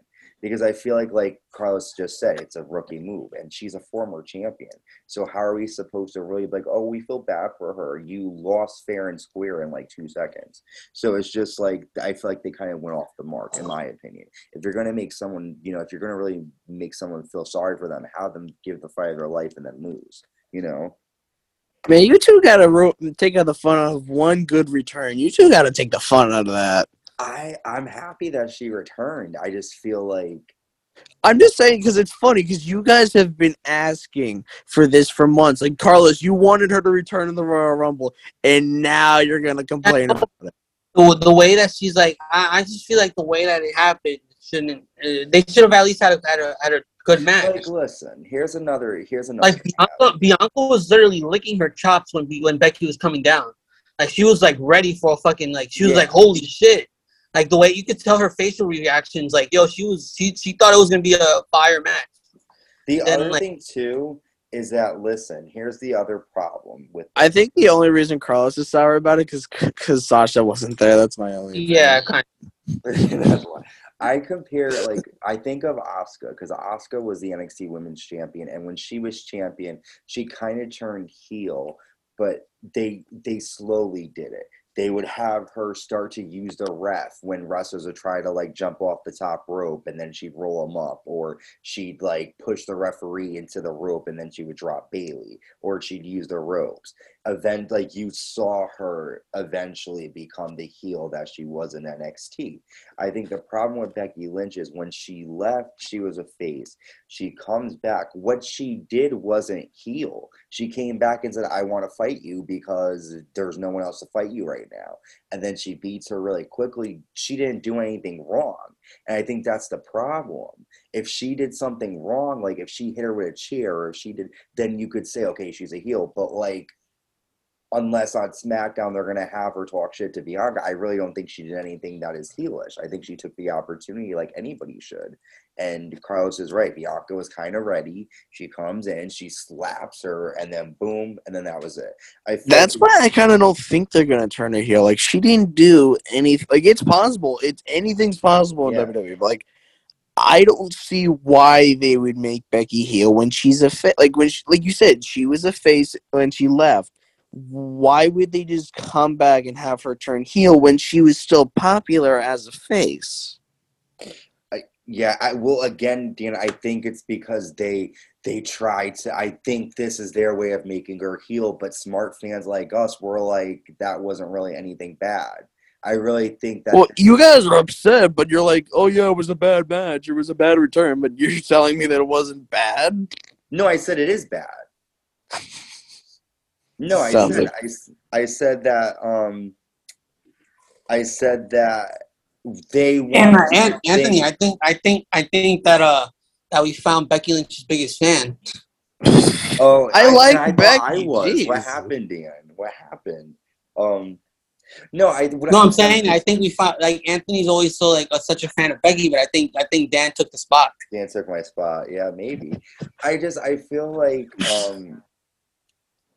Because I feel like like Carlos just said, it's a rookie move and she's a former champion. So how are we supposed to really like, oh, we feel bad for her. You lost fair and square in like two seconds. So it's just like I feel like they kind of went off the mark, in my opinion. If you're gonna make someone, you know, if you're gonna really make someone feel sorry for them, have them give the fight of their life and then lose. You know? Man, you two gotta ro- take out the fun out of one good return. You two gotta take the fun out of that. I I'm happy that she returned. I just feel like I'm just saying because it's funny because you guys have been asking for this for months. Like Carlos, you wanted her to return in the Royal Rumble, and now you're gonna complain about it. the, the way that she's like, I, I just feel like the way that it happened shouldn't. Uh, they should have at least had a had a, had a good match. like listen, here's another here's another Like Bianca, Bianca was literally licking her chops when when Becky was coming down. Like she was like ready for a fucking like she was Yeah. like holy shit. Like the way you could tell her facial reactions, like yo, she was she she thought it was gonna be a fire match. The Then, other like- thing too is that listen, here's the other problem with I think the only reason Carlos is sour about it because because Sasha wasn't there. That's my only. Yeah, kind That's why. I compare like I think of Asuka because Asuka was the NXT Women's Champion, and when she was champion, she kind of turned heel, but they they slowly did it. They would have her start to use the ref when wrestlers would try to like jump off the top rope, and then she'd roll them up, or she'd like push the referee into the rope, and then she would drop Bayley, or she'd use the ropes. Event like you saw her eventually become the heel that she was in NXT. I think the problem with Becky Lynch is when she left, she was a face. She comes back. What she did wasn't heel. She came back and said, I want to fight you because there's no one else to fight you right now. And then she beats her really quickly. She didn't do anything wrong. And I think that's the problem. If she did something wrong, like if she hit her with a chair or if she did, then you could say, okay, she's a heel. But like, unless on SmackDown they're gonna have her talk shit to Bianca. I really don't think she did anything that is heelish. I think she took the opportunity like anybody should. And Carlos is right. Bianca was kind of ready. She comes in, she slaps her, and then boom, and then that was it. I That's why I kind of don't think they're gonna turn her heel. Like she didn't do anything. Like it's possible. It's anything's possible in Yeah. WWE. But like I don't see why they would make Becky heel when she's a fa- like when she, like you said she was a face when she left. Why would they just come back and have her turn heel when she was still popular as a face? Yeah, I will again, Dan. I think it's because they they tried to. I think this is their way of making her heel. But smart fans like us were like, that wasn't really anything bad. I really think that. Well, you guys are upset, but you're like, "Oh yeah, it was a bad match. It was a bad return." But you're telling me that it wasn't bad. no, I said it is bad. No, I Sounds said like- I, I said that. Um, I said that they And, want. and Anthony, I think I think I think that uh that we found Becky Lynch's biggest fan. Oh, I like I, Becky, I was. What happened, Dan? What happened? Um, no, I. What No, I'm saying I think we found like Anthony's always so like a, such a fan of Becky, but I think I think Dan took the spot. Dan took my spot. Yeah, maybe. I just I feel like um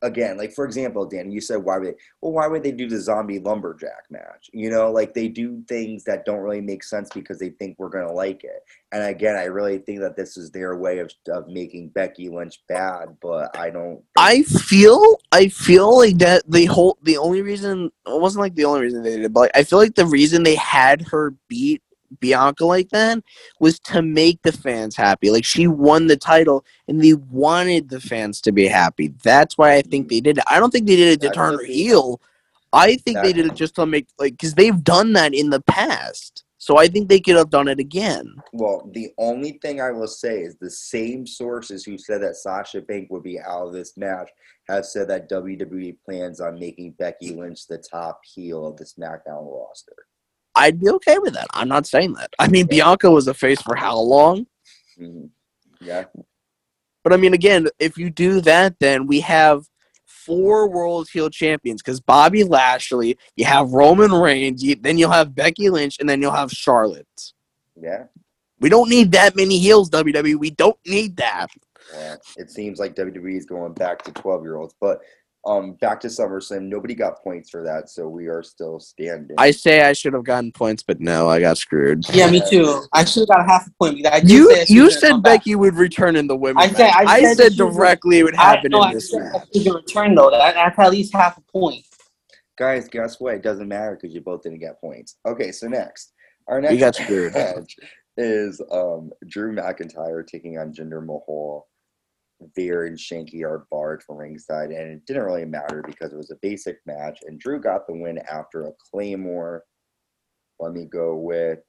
again, like for example, Dan, you said why would they well why would they do the zombie lumberjack match? You know, like they do things that don't really make sense because they think we're gonna like it. And again, I really think that this is their way of of making Becky Lynch bad, but I don't I feel I feel like that the whole the only reason it wasn't like the only reason they did it, but like, I feel like the reason they had her beat Bianca like that was to make the fans happy. Like she won the title and they wanted the fans to be happy. That's why I think mm-hmm. they did it. I don't think they did it to That's turn her heel. I think they did it just to make like because they've done that in the past. So I think they could have done it again. Well, the only thing I will say is the same sources who said that Sasha Bank would be out of this match have said that WWE plans on making Becky Lynch the top heel of the SmackDown roster. I'd be okay with that. I'm not saying that. I mean, Bianca was a face for how long? Mhm. Yeah, But I mean, again, if you do that, then we have four World Heel Champions because Bobby Lashley, you have Roman Reigns, you, then you'll have Becky Lynch, and then you'll have Charlotte. yeah. We don't need that many heels, WWE. We don't need that. Well, it seems like WWE is going back to 12 year olds. But um, back to SummerSlam, nobody got points for that, so we are still standing. I say I should have gotten points, but no, I got screwed. Yeah, me too. I should have got a half a point. I You say you said come back. Becky would return in the women. I said- I match. said she would- directly it would I, happen no, in I this said match. that she could return though. That, that's at least half a point. Guys, guess what? It doesn't matter because you both didn't get points. Okay, so next. Our next We got screwed. match is um, Drew McIntyre taking on Jinder Mahal. Veer and Shanky are barred from ringside, and it didn't really matter because it was a basic match, and Drew got the win after a Claymore. Let me go with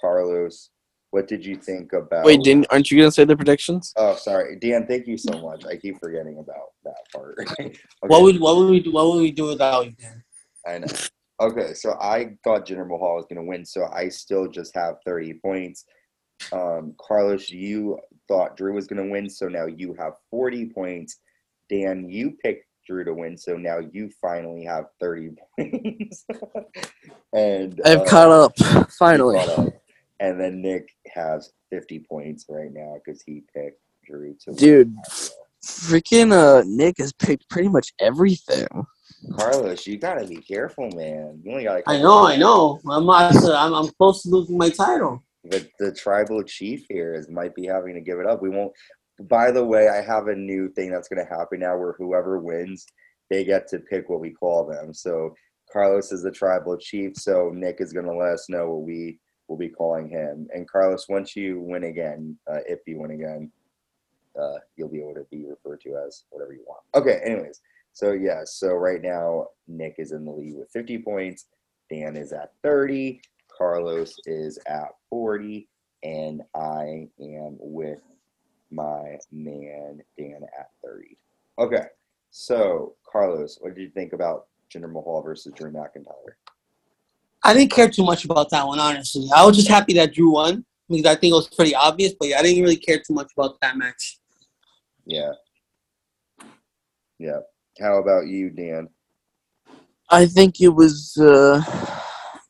Carlos. What did you think about? Wait, didn't aren't you gonna say the predictions? Oh, sorry, Dan. Thank you so much. I keep forgetting about that part. Okay. What would what would we do? What would we do without you? Dan? I know. Okay, so I thought Jinder Mahal was going to win, so I still just have 30 points. Um, Carlos, you thought Drew was going to win, so now you have 40 points. Dan, you picked Drew to win, so now you finally have 30 points. and I've uh, caught up finally. caught up. And then Nick has 50 points right now because he picked Drew to Dude. win. Freaking uh, Nick has picked pretty much everything. Carlos, you gotta be careful, man. You only got. I know, I know. I'm not, I'm I'm close to losing my title. The, the tribal chief here is might be having to give it up. We won't. By the way, I have a new thing that's going to happen now, where whoever wins, they get to pick what we call them. So Carlos is the tribal chief. So Nick is going to let us know what we will be calling him. And Carlos, once you win again, uh, if you win again, uh, you'll be able to be referred to as whatever you want. Okay. Anyways, so yeah. So right now, Nick is in the lead with 50 points. Dan is at 30. Carlos is at 40, and I am with my man Dan at 30. Okay, so Carlos, what did you think about Jinder Mahal versus Drew McIntyre? I didn't care too much about that one, honestly. I was just happy that Drew won because I think it was pretty obvious. But yeah, I didn't really care too much about that match. Yeah. Yeah. How about you, Dan? I think it was. uh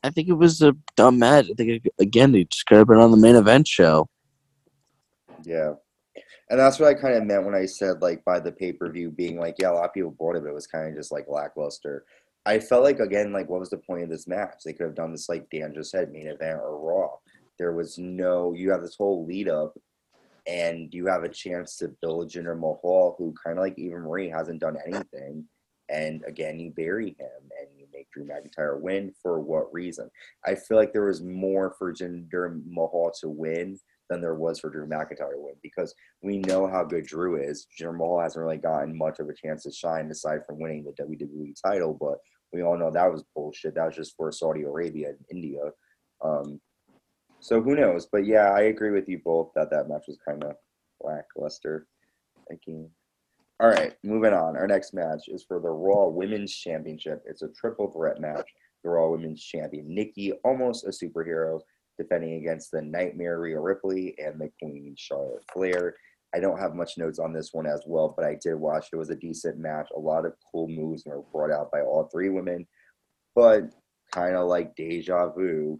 I think it was a dumb match. I think again, it just could have been on the main event show. Yeah. And that's what I kind of meant when I said, like, by the pay per view being like, yeah, a lot of people bought it, but it was kind of just like lackluster. I felt like, again, like, what was the point of this match? They could have done this, like Dan just said, main event or Raw. There was no, you have this whole lead up, and you have a chance to build Jinder Mahal, who kind of like Eva Marie hasn't done anything. And again, you bury him and make Drew McIntyre win. For what reason? I feel like there was more for Jinder Mahal to win than there was for Drew McIntyre to win because we know how good Drew is. Jinder Mahal hasn't really gotten much of a chance to shine aside from winning the WWE title, but we all know that was bullshit. That was just for Saudi Arabia and India. Um, so who knows? But yeah, I agree with you both that that match was kind of lackluster. Again. All right, moving on. Our next match is for the Raw Women's Championship. It's a triple threat match. The Raw Women's Champion Nikki, almost a superhero, defending against the Nightmare Rhea Ripley and the Queen Charlotte Flair. I don't have much notes on this one as well, but I did watch. It was a decent match. A lot of cool moves were brought out by all three women, but kind of like deja vu.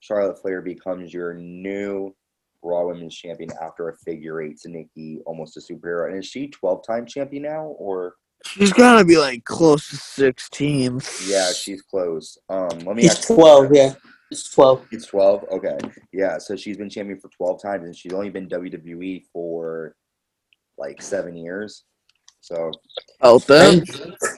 Charlotte Flair becomes your new Raw Women's Champion after a figure eight to Nikki, almost a superhero. And is she 12 time champion now? Or, She's gotta be like close to sixteen. yeah, she's close. Um, let me He's actually- 12, yeah. He's 12. It's 12? Okay. Yeah, so she's been champion for 12 times and she's only been WWE for like seven years. So, Out that.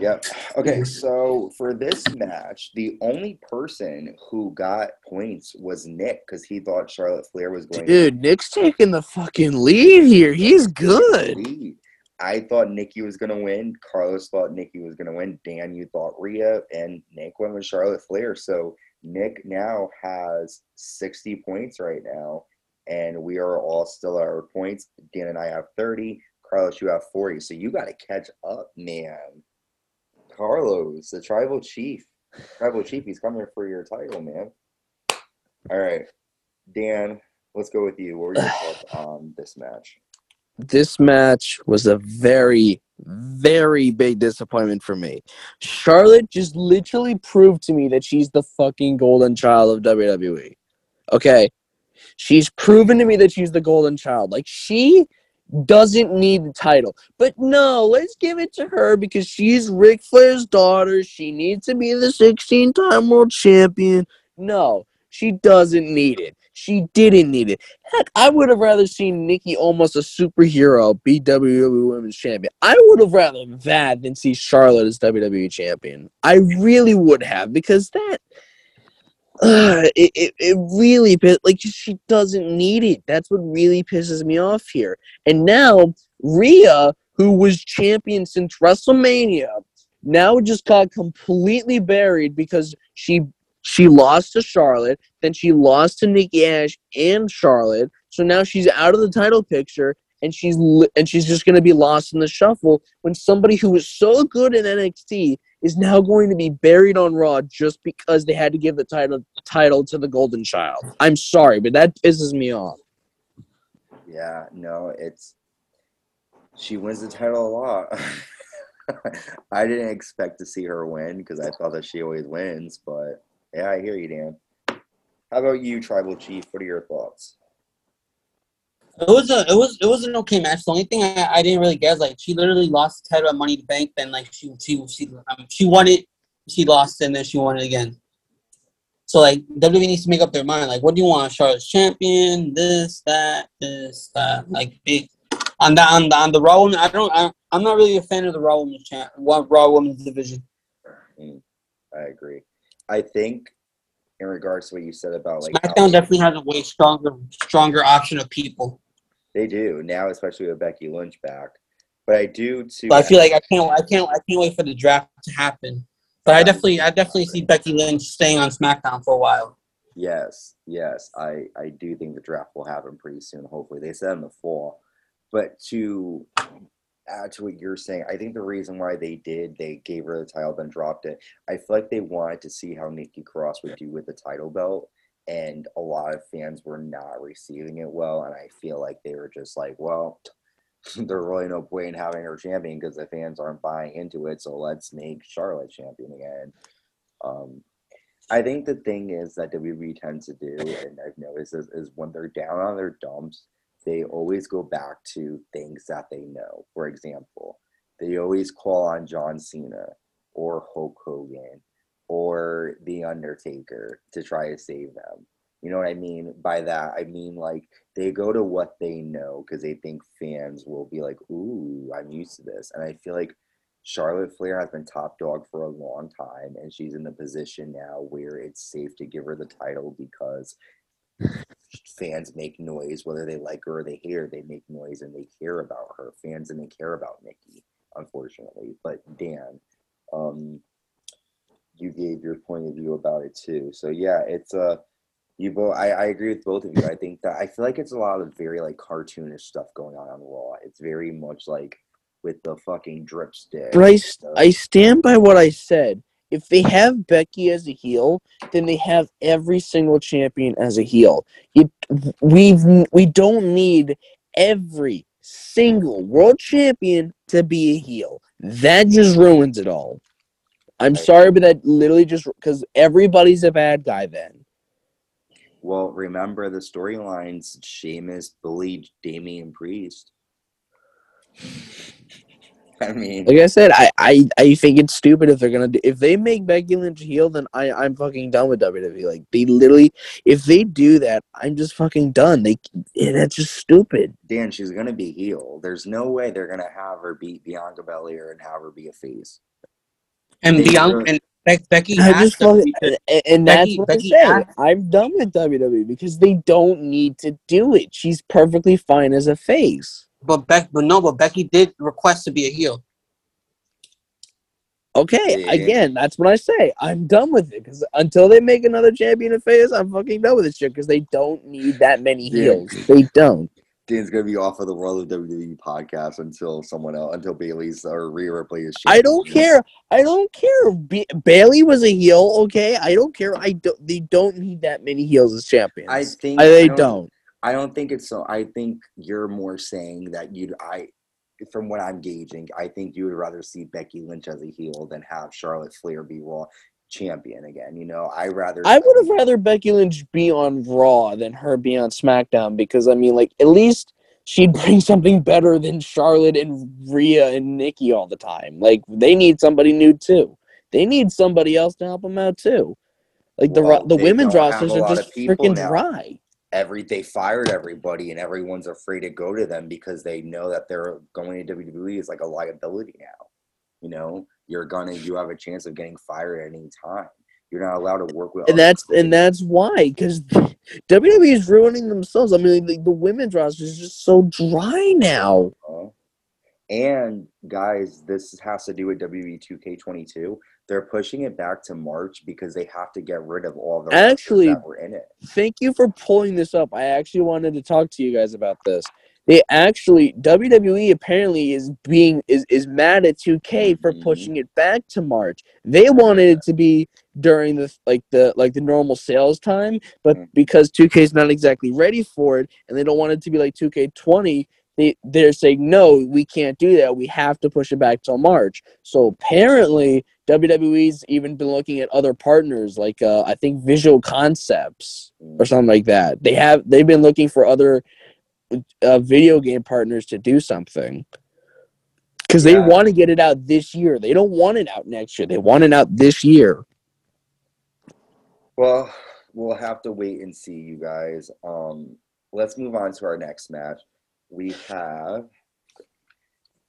Yep. Okay, mm-hmm. so for this match, the only person who got points was Nick because he thought Charlotte Flair was going Dude, Nick's taking the fucking lead here. He's good. lead. I thought Nikki was gonna win. Carlos thought Nikki was gonna win. Dan, you thought Rhea, and Nick went with Charlotte Flair. So Nick now has 60 points right now, and we are all still at our points. Dan and I have 30. Carlos, you have 40. So you got to catch up, man. Carlos, the tribal chief. Tribal chief, he's coming for your title, man. All right. Dan, let's go with you. What were your thoughts on this match? This match was a very, very big disappointment for me. Charlotte just literally proved to me that she's the fucking golden child of WWE. Okay? She's proven to me that she's the golden child. Like, she doesn't need the title. But no, let's give it to her because she's Ric Flair's daughter. She needs to be the 16 time world champion. No, she doesn't need it. She didn't need it. Heck, I would have rather seen Nikki almost a superhero be WWE Women's Champion. I would have rather that than see Charlotte as WWE Champion. I really would have because that uh, it, it, it really like she doesn't need it. That's what really pisses me off here. And now Rhea, who was champion since WrestleMania, now just got completely buried because she she lost to Charlotte, then she lost to Nikki Ash and Charlotte. So now she's out of the title picture, and she's and she's just going to be lost in the shuffle when somebody who was so good in NXT is now going to be buried on Raw just because they had to give the title title to the Golden Child. I'm sorry, but that pisses me off. Yeah, no, it's she wins the title a lot. I didn't expect to see her win because I thought that she always wins, but yeah, I hear you, Dan. How about you, Tribal Chief? What are your thoughts? It was a it was it was an okay match. The only thing I, I didn't really get is like she literally lost the title at Money to Bank. Then like she she she um, she won it, she lost, and then she won it again. So like WWE needs to make up their mind. Like, what do you want? Charlotte's champion? This, that, this, that. Like big on the on the on the Raw woman. I don't. I, I'm not really a fan of the Raw women's champ, Raw women's division. Mm, I agree. I think in regards to what you said about like SmackDown definitely has a way stronger stronger option of people. They do now, especially with Becky Lynch back. But I do too. But I feel like I can't. I can't. I can't wait for the draft to happen. But I definitely, I definitely see Becky Lynch staying on SmackDown for a while. Yes, yes, I I do think the draft will happen pretty soon. Hopefully, they said in the fall. But to add to what you're saying, I think the reason why they did, they gave her the title, then dropped it. I feel like they wanted to see how Nikki Cross would do with the title belt, and a lot of fans were not receiving it well. And I feel like they were just like, well, there's really no point in having her champion because the fans aren't buying into it. So let's make Charlotte champion again. Um, I think the thing is that WWE tends to do, and I've noticed is, is when they're down on their dumps, they always go back to things that they know. For example, they always call on John Cena or Hulk Hogan or The Undertaker to try to save them. You know what I mean? By that, I mean like they go to what they know because they think fans will be like, ooh, I'm used to this. And I feel like Charlotte Flair has been top dog for a long time, and she's in the position now where it's safe to give her the title because fans make noise, whether they like her or they hate her, they make noise and they care about her. Fans and they care about Nikki, unfortunately. But Dan, um, you gave your point of view about it too. So yeah, it's a uh, you both. I, I agree with both of you. I think that I feel like it's a lot of very like cartoonish stuff going on on Raw. It's very much like with the fucking dripstick. Bryce, I stand by what I said if they have Becky as a heel, then they have every single champion as a heel. You, we've we don't need every single world champion to be a heel. That just ruins it all. I'm sorry, but that literally just because everybody's a bad guy then. Well, remember the storylines: Sheamus bullied Damian Priest. I mean, like I said, I, I I think it's stupid if they're gonna do, if they make Becky Lynch heel, then I I'm fucking done with WWE. Like they literally, if they do that, I'm just fucking done. They yeah, that's just stupid. Dan, she's gonna be heel. There's no way they're gonna have her beat Bianca Belair and have her be a face. And they Bianca and Be- Becky, I just fucking, and, and Becky, that's what Becky I say. I'm done with WWE because they don't need to do it. She's perfectly fine as a face. But Beck, but no, but Becky did request to be a heel. Okay, Yeah. again, that's what I say. I'm done with it because until they make another champion of face, I'm fucking done with this shit because they don't need that many Yeah. heels. They don't. Dan's gonna be off of the World of WWE podcast until someone else, until Bayley's or Rhea Ripley is. I don't care. I don't care. Ba- Bayley was a heel. Okay, I don't care. I don't. They don't need that many heels as champions. I think I, they I don't. I don't think it's so. I think you're more saying that you'd. I, from what I'm gauging, I think you would rather see Becky Lynch as a heel than have Charlotte Flair be Raw champion again. You know, I rather. I would have rather Becky Lynch be on Raw than her be on SmackDown because I mean, like, at least she'd bring something better than Charlotte and Rhea and Nikki all the time. Like, they need somebody new too. They need somebody else to help them out too. Like the ro- Well, the women's rosters are just freaking now. dry. Every they fired everybody and everyone's afraid to go to them because they know that they're going to WWE is like a liability now. You know, you're gonna you have a chance of getting fired at any time. You're not allowed to work with and that's and that's why because WWE is ruining themselves. I mean, the, the women's roster is just so dry now. Uh, And guys, this has to do with WWE 2K22. They're pushing it back to March because they have to get rid of all the Actually- that were in it. Thank you for pulling this up. I actually wanted to talk to you guys about this. They actually WWE apparently is being is is mad at 2K for Mhm. pushing it back to March. They wanted it to be during the like the like the normal sales time, but Mhm. because 2K is not exactly ready for it and they don't want it to be like 2K20, they they're saying no, we can't do that. We have to push it back till March. So apparently WWE's even been looking at other partners like uh, I think Visual Concepts or something like that. They have they've been looking for other uh, video game partners to do something because they Yeah. want to get it out this year. They don't want it out next year. They want it out this year. Well, we'll have to wait and see, you guys. Um, let's move on to our next match. We have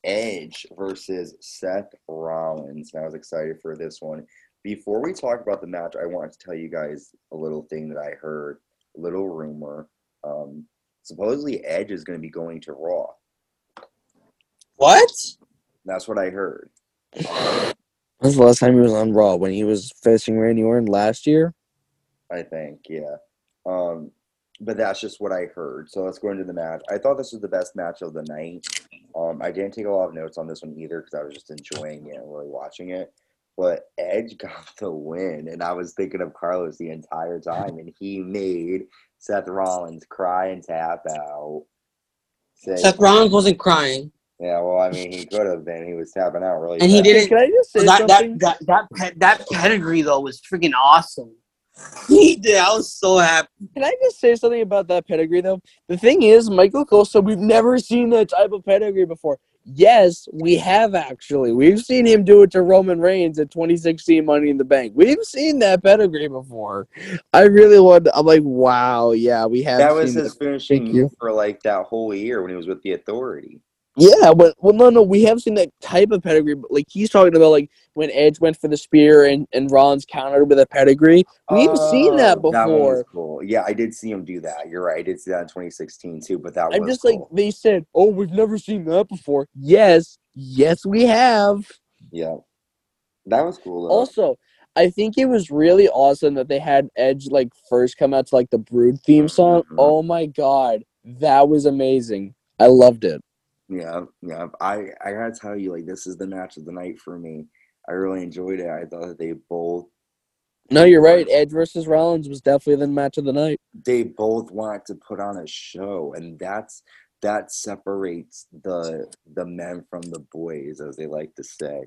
Edge versus Seth Rollins. And I was excited for this one. Before we talk about the match, I wanted to tell you guys a little thing that I heard, a little rumor. Um, supposedly, Edge is going to be going to Raw. What? That's what I heard. When's the last time he was on Raw? When he was facing Randy Orton last year? I think, yeah. Um, but that's just what I heard. So let's go into the match. I thought this was the best match of the night. Um, I didn't take a lot of notes on this one either because I was just enjoying it and really watching it. But Edge got the win, and I was thinking of Carlos the entire time, and he made Seth Rollins cry and tap out. Say, Seth Rollins wasn't crying, Yeah, well, I mean, he could have been. He was tapping out really. And he didn't- Can I just say that something? that that that that pedigree though was freaking awesome. He did. I was so happy. Can I just say something about that pedigree though? The thing is, Michael Cole said we've never seen that type of pedigree before. Yes, we have actually. We've seen him do it to Roman Reigns at 2016 Money in the Bank. We've seen that pedigree before. I really want. I'm like, wow, yeah, we have. That was seen his that. finishing Thank for like that whole year when he was with the Authority. Yeah, but well, no, no, we have seen that type of pedigree. But like he's talking about, like when Edge went for the spear and and Rollins countered with a pedigree. We've seen that Oh, That was before. cool. Yeah, I did see him do that. You're right. I did see that in 2016 too. But that I'm just like they said, oh, we've never seen that before. Yes, yes, we have. yeah, that was cool. Though. Also, I think it was really awesome that they had Edge like first come out to like the Brood theme song. Mhm. Oh my god, that was amazing. I loved it. Yeah, yeah. I I gotta tell you, like this is the match of the night for me. I really enjoyed it. I thought that they both No, you're right. Edge versus Rollins was definitely the match of the night. they both wanted to put on a show, and that's that separates the the men from the boys, as they like to say.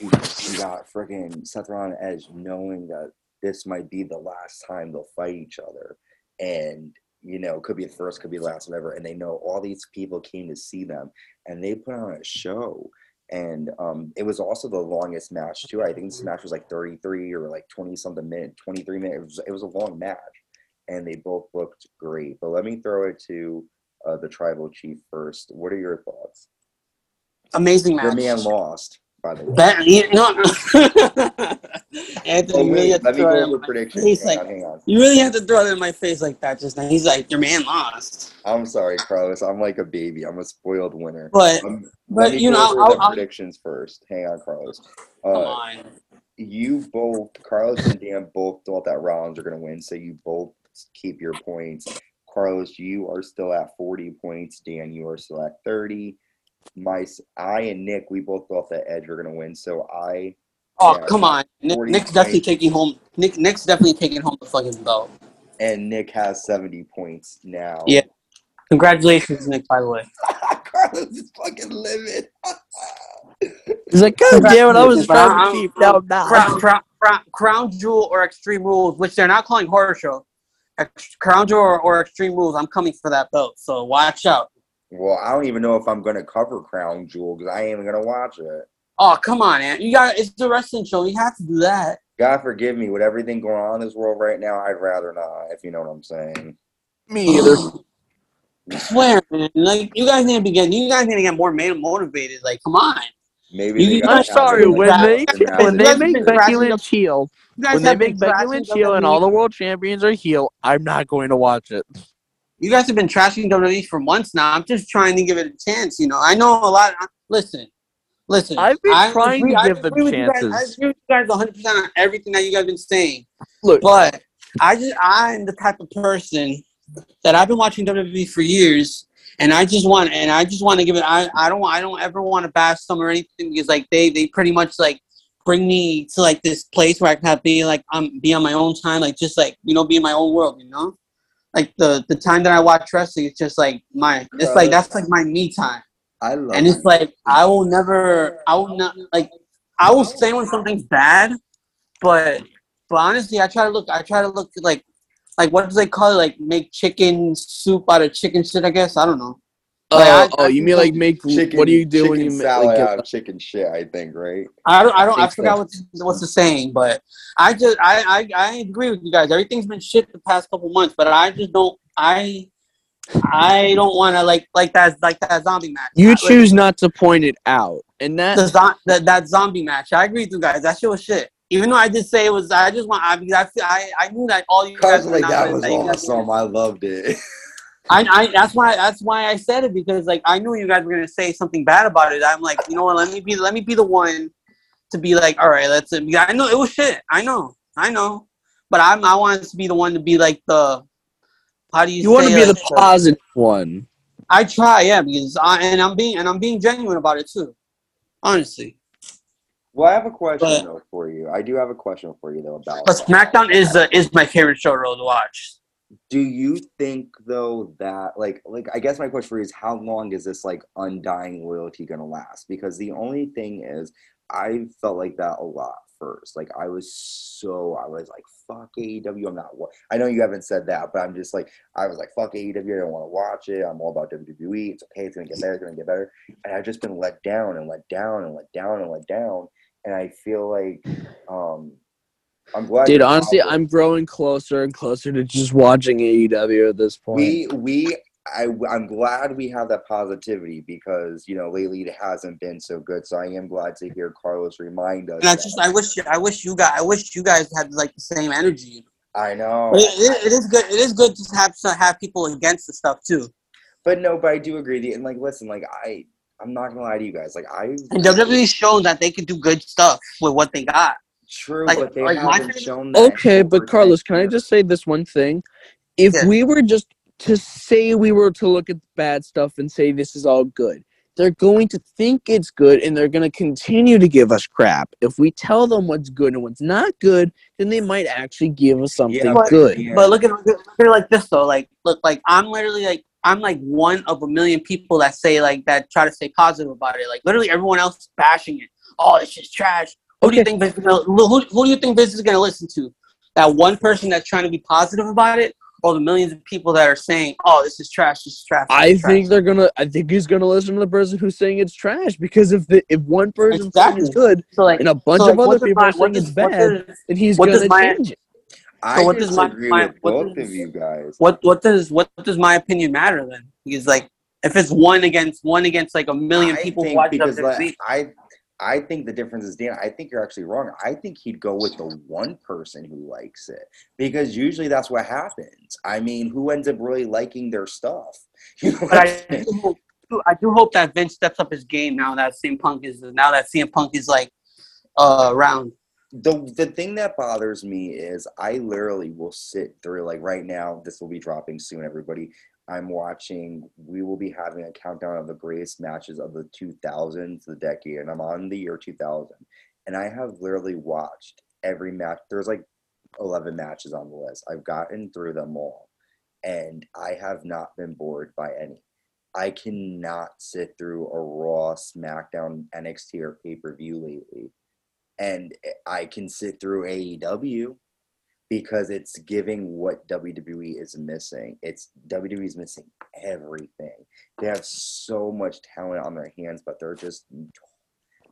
You, got freaking Seth Rollins and Edge knowing that this might be the last time they'll fight each other, and you know, could be the first, could be the last, whatever. And they know all these people came to see them, and they put on a show. And um, it was also the longest match too. I think this match was like 33 or like 20 something minute, 23 minutes. It was, it was a long match, and they both looked great. But let me throw it to uh, the tribal chief first. What are your thoughts? Amazing Your match. man lost. Way. Bet, you know, Anthony, you really have to let me throw go it in my predictions. face, Hang like- on, on. You really have to throw that in my face like that just now. He's like, your man lost. I'm sorry, Carlos. I'm like a baby. I'm a spoiled winner. But Um, but, you know, I'll- I'll- predictions first. Hang on, Carlos. come Uh, on. you both, Carlos and Dan, both thought that Rollins are going to win, so you both keep your points. Carlos, you are still at 40 points. Dan, you are still at 30. My, I and Nick, we both thought that Edge were going to win, so I Oh yeah, come on. Nick, Nick's definitely taking home. Nick Nick's definitely taking home the fucking belt. and Nick has 70 points now. Yeah. Congratulations, Nick. By the way. Carlos is fucking livid. He's like, God damn it, I was But trying to keep down now. Crown, crown, crown, crown Jewel or Extreme Rules, which they're not calling horror show. Ex- Crown Jewel or, or Extreme Rules. I'm coming for that belt. So watch out. Well, I don't even know if I'm going to cover Crown Jewel because I ain't even going to watch it. Oh come on, man. You got it's a wrestling show. You have to do that. God forgive me with everything going on in this world right now. I'd rather not, if you know what I'm saying. Me either. I swear, man. Like you guys need to be getting. You guys need to get more ma- motivated. Like, come on. Maybe You- I'm sorry, when like they when they make Becky Lynch heel, when they make Becky Lynch heel and all the world champions are heel, I'm not going to watch it. You guys have been trashing WWE for months now. I'm just trying to give it a chance. You know, I know a lot. Listen, listen. I've been I trying to give them agree with guys- chances. I agree with you guys 100 percent on everything that you guys have been saying. Look, But I just I'm the type of person that I've been watching WWE for years, and I just want and I just want to give it. I I don't I don't ever want to bash them or anything because like they they pretty much like bring me to like this place where I can have be like um be on my own time, like just like you know be in my own world, you know. Like the the time that I watch wrestling, it's just like my it's like that's like my me time, I love and it's like I will never I will not like I will say when something's bad, but but honestly, I try to look. I try to look like, like what do they call it? Like make chicken soup out of chicken shit. I guess I don't know. Oh, Like, I- oh, oh I you think mean like make? chicken, what do you do when you make? Like, out of chicken shit? I think right. I don't. I don't. I forgot so. what's what's the saying, but I just I, I I agree with you guys. Everything's been shit the past couple months, but I just don't. I I don't want to like like that like that zombie match. you Like, choose not to point it out, and that the zo- that that zombie match. I agree with you guys. That shit was shit. Even though I did say it was, I just want. I because I feel, I, I knew that all you guys were like, not that was that you guys were awesome. I loved it. I, I that's why that's why I said it because like I knew you guys were gonna say something bad about it. I'm like, you know what? Let me be let me be the one to be like, all right, let's. I know it was shit. I know, I know, but I'm I wanted to be the one to be like the. How do you? you want to be like, the positive one. I try, yeah, because I and I'm being and I'm being genuine about it too. Honestly, Well, I have a question But- though for you. I do have a question for you though about. but SmackDown is uh, is my favorite show to watch. Do you think though that like like I guess my question for you is how long is this like undying loyalty gonna last? Because the only thing is I felt like that a lot first. Like I was so I was like fuck AEW. I'm not. I know you haven't said that, but I'm just like I was like fuck AEW. I don't want to watch it. I'm all about WWE. It's okay. It's gonna get better. It's gonna get better. And I've just been let down and let down and let down and let down. And I feel like um I'm glad. Dude, honestly, positive. I'm growing closer and closer to just watching AEW at this point. we we I, I'm glad we have that positivity because you know lately it hasn't been so good. So I am glad to hear Carlos remind us. And I just I wish I wish you guys I wish you guys had like the same energy. I know, it, it, it is good. It is good to have to have people against the stuff too. but no, but I do agree. And like, listen, like I, I'm not gonna lie to you guys. Like I, And WWE's shown that they can do good stuff with what they got. True, like- but they like haven't shown that. Okay, but Carlos, can I just say this one thing? If Yeah. we were just to say we were to look at the bad stuff and say this is all good, they're going to think it's good and they're going to continue to give us crap. If we tell them what's good and what's not good, then they might actually give us something Yeah, but- good. Yeah. But look at look at like this though. Like look, like I'm literally like I'm like one of a million people that say like that try to stay positive about it. Like literally everyone else is bashing it. Oh, it's just trash. Who do you think Vince is gonna, who, who do you think Vince is gonna listen to? That one person that's trying to be positive about it, or the millions of people that are saying, "Oh, this is trash. This is trash." this I is trash." think they're gonna. I think he's gonna listen to the person who's saying it's trash because if the if one person's saying it's good so. Like, and a bunch so, of other people my- are saying it's bad, does- then he's what does gonna my- change it. I what does my- my- with what both does- of you guys. what what does what does my opinion matter then? Because like if it's one against one against like a million I people who think watch like, I I think the difference is Dan. I think you're actually wrong. I think he'd go with the one person who likes it because usually that's what happens. I mean, who ends up really liking their stuff? You know But I'm I do, hope, I do hope that Vince steps up his game now that CM Punk is now that CM Punk is like uh, around. the the thing that bothers me is I literally will sit through like right now. This will be dropping soon, everybody. I'm watching. We will be having a countdown of the greatest matches of the 2000s, the decade, and I'm on the year 2000. And I have literally watched every match. There's like 11 matches on the list. I've gotten through them all, and I have not been bored by any. I cannot sit through a Raw, SmackDown, NXT, or pay per view lately and I can sit through AEW because it's giving what WWE is missing. It's WWE is missing everything. They have so much talent on their hands, but they're just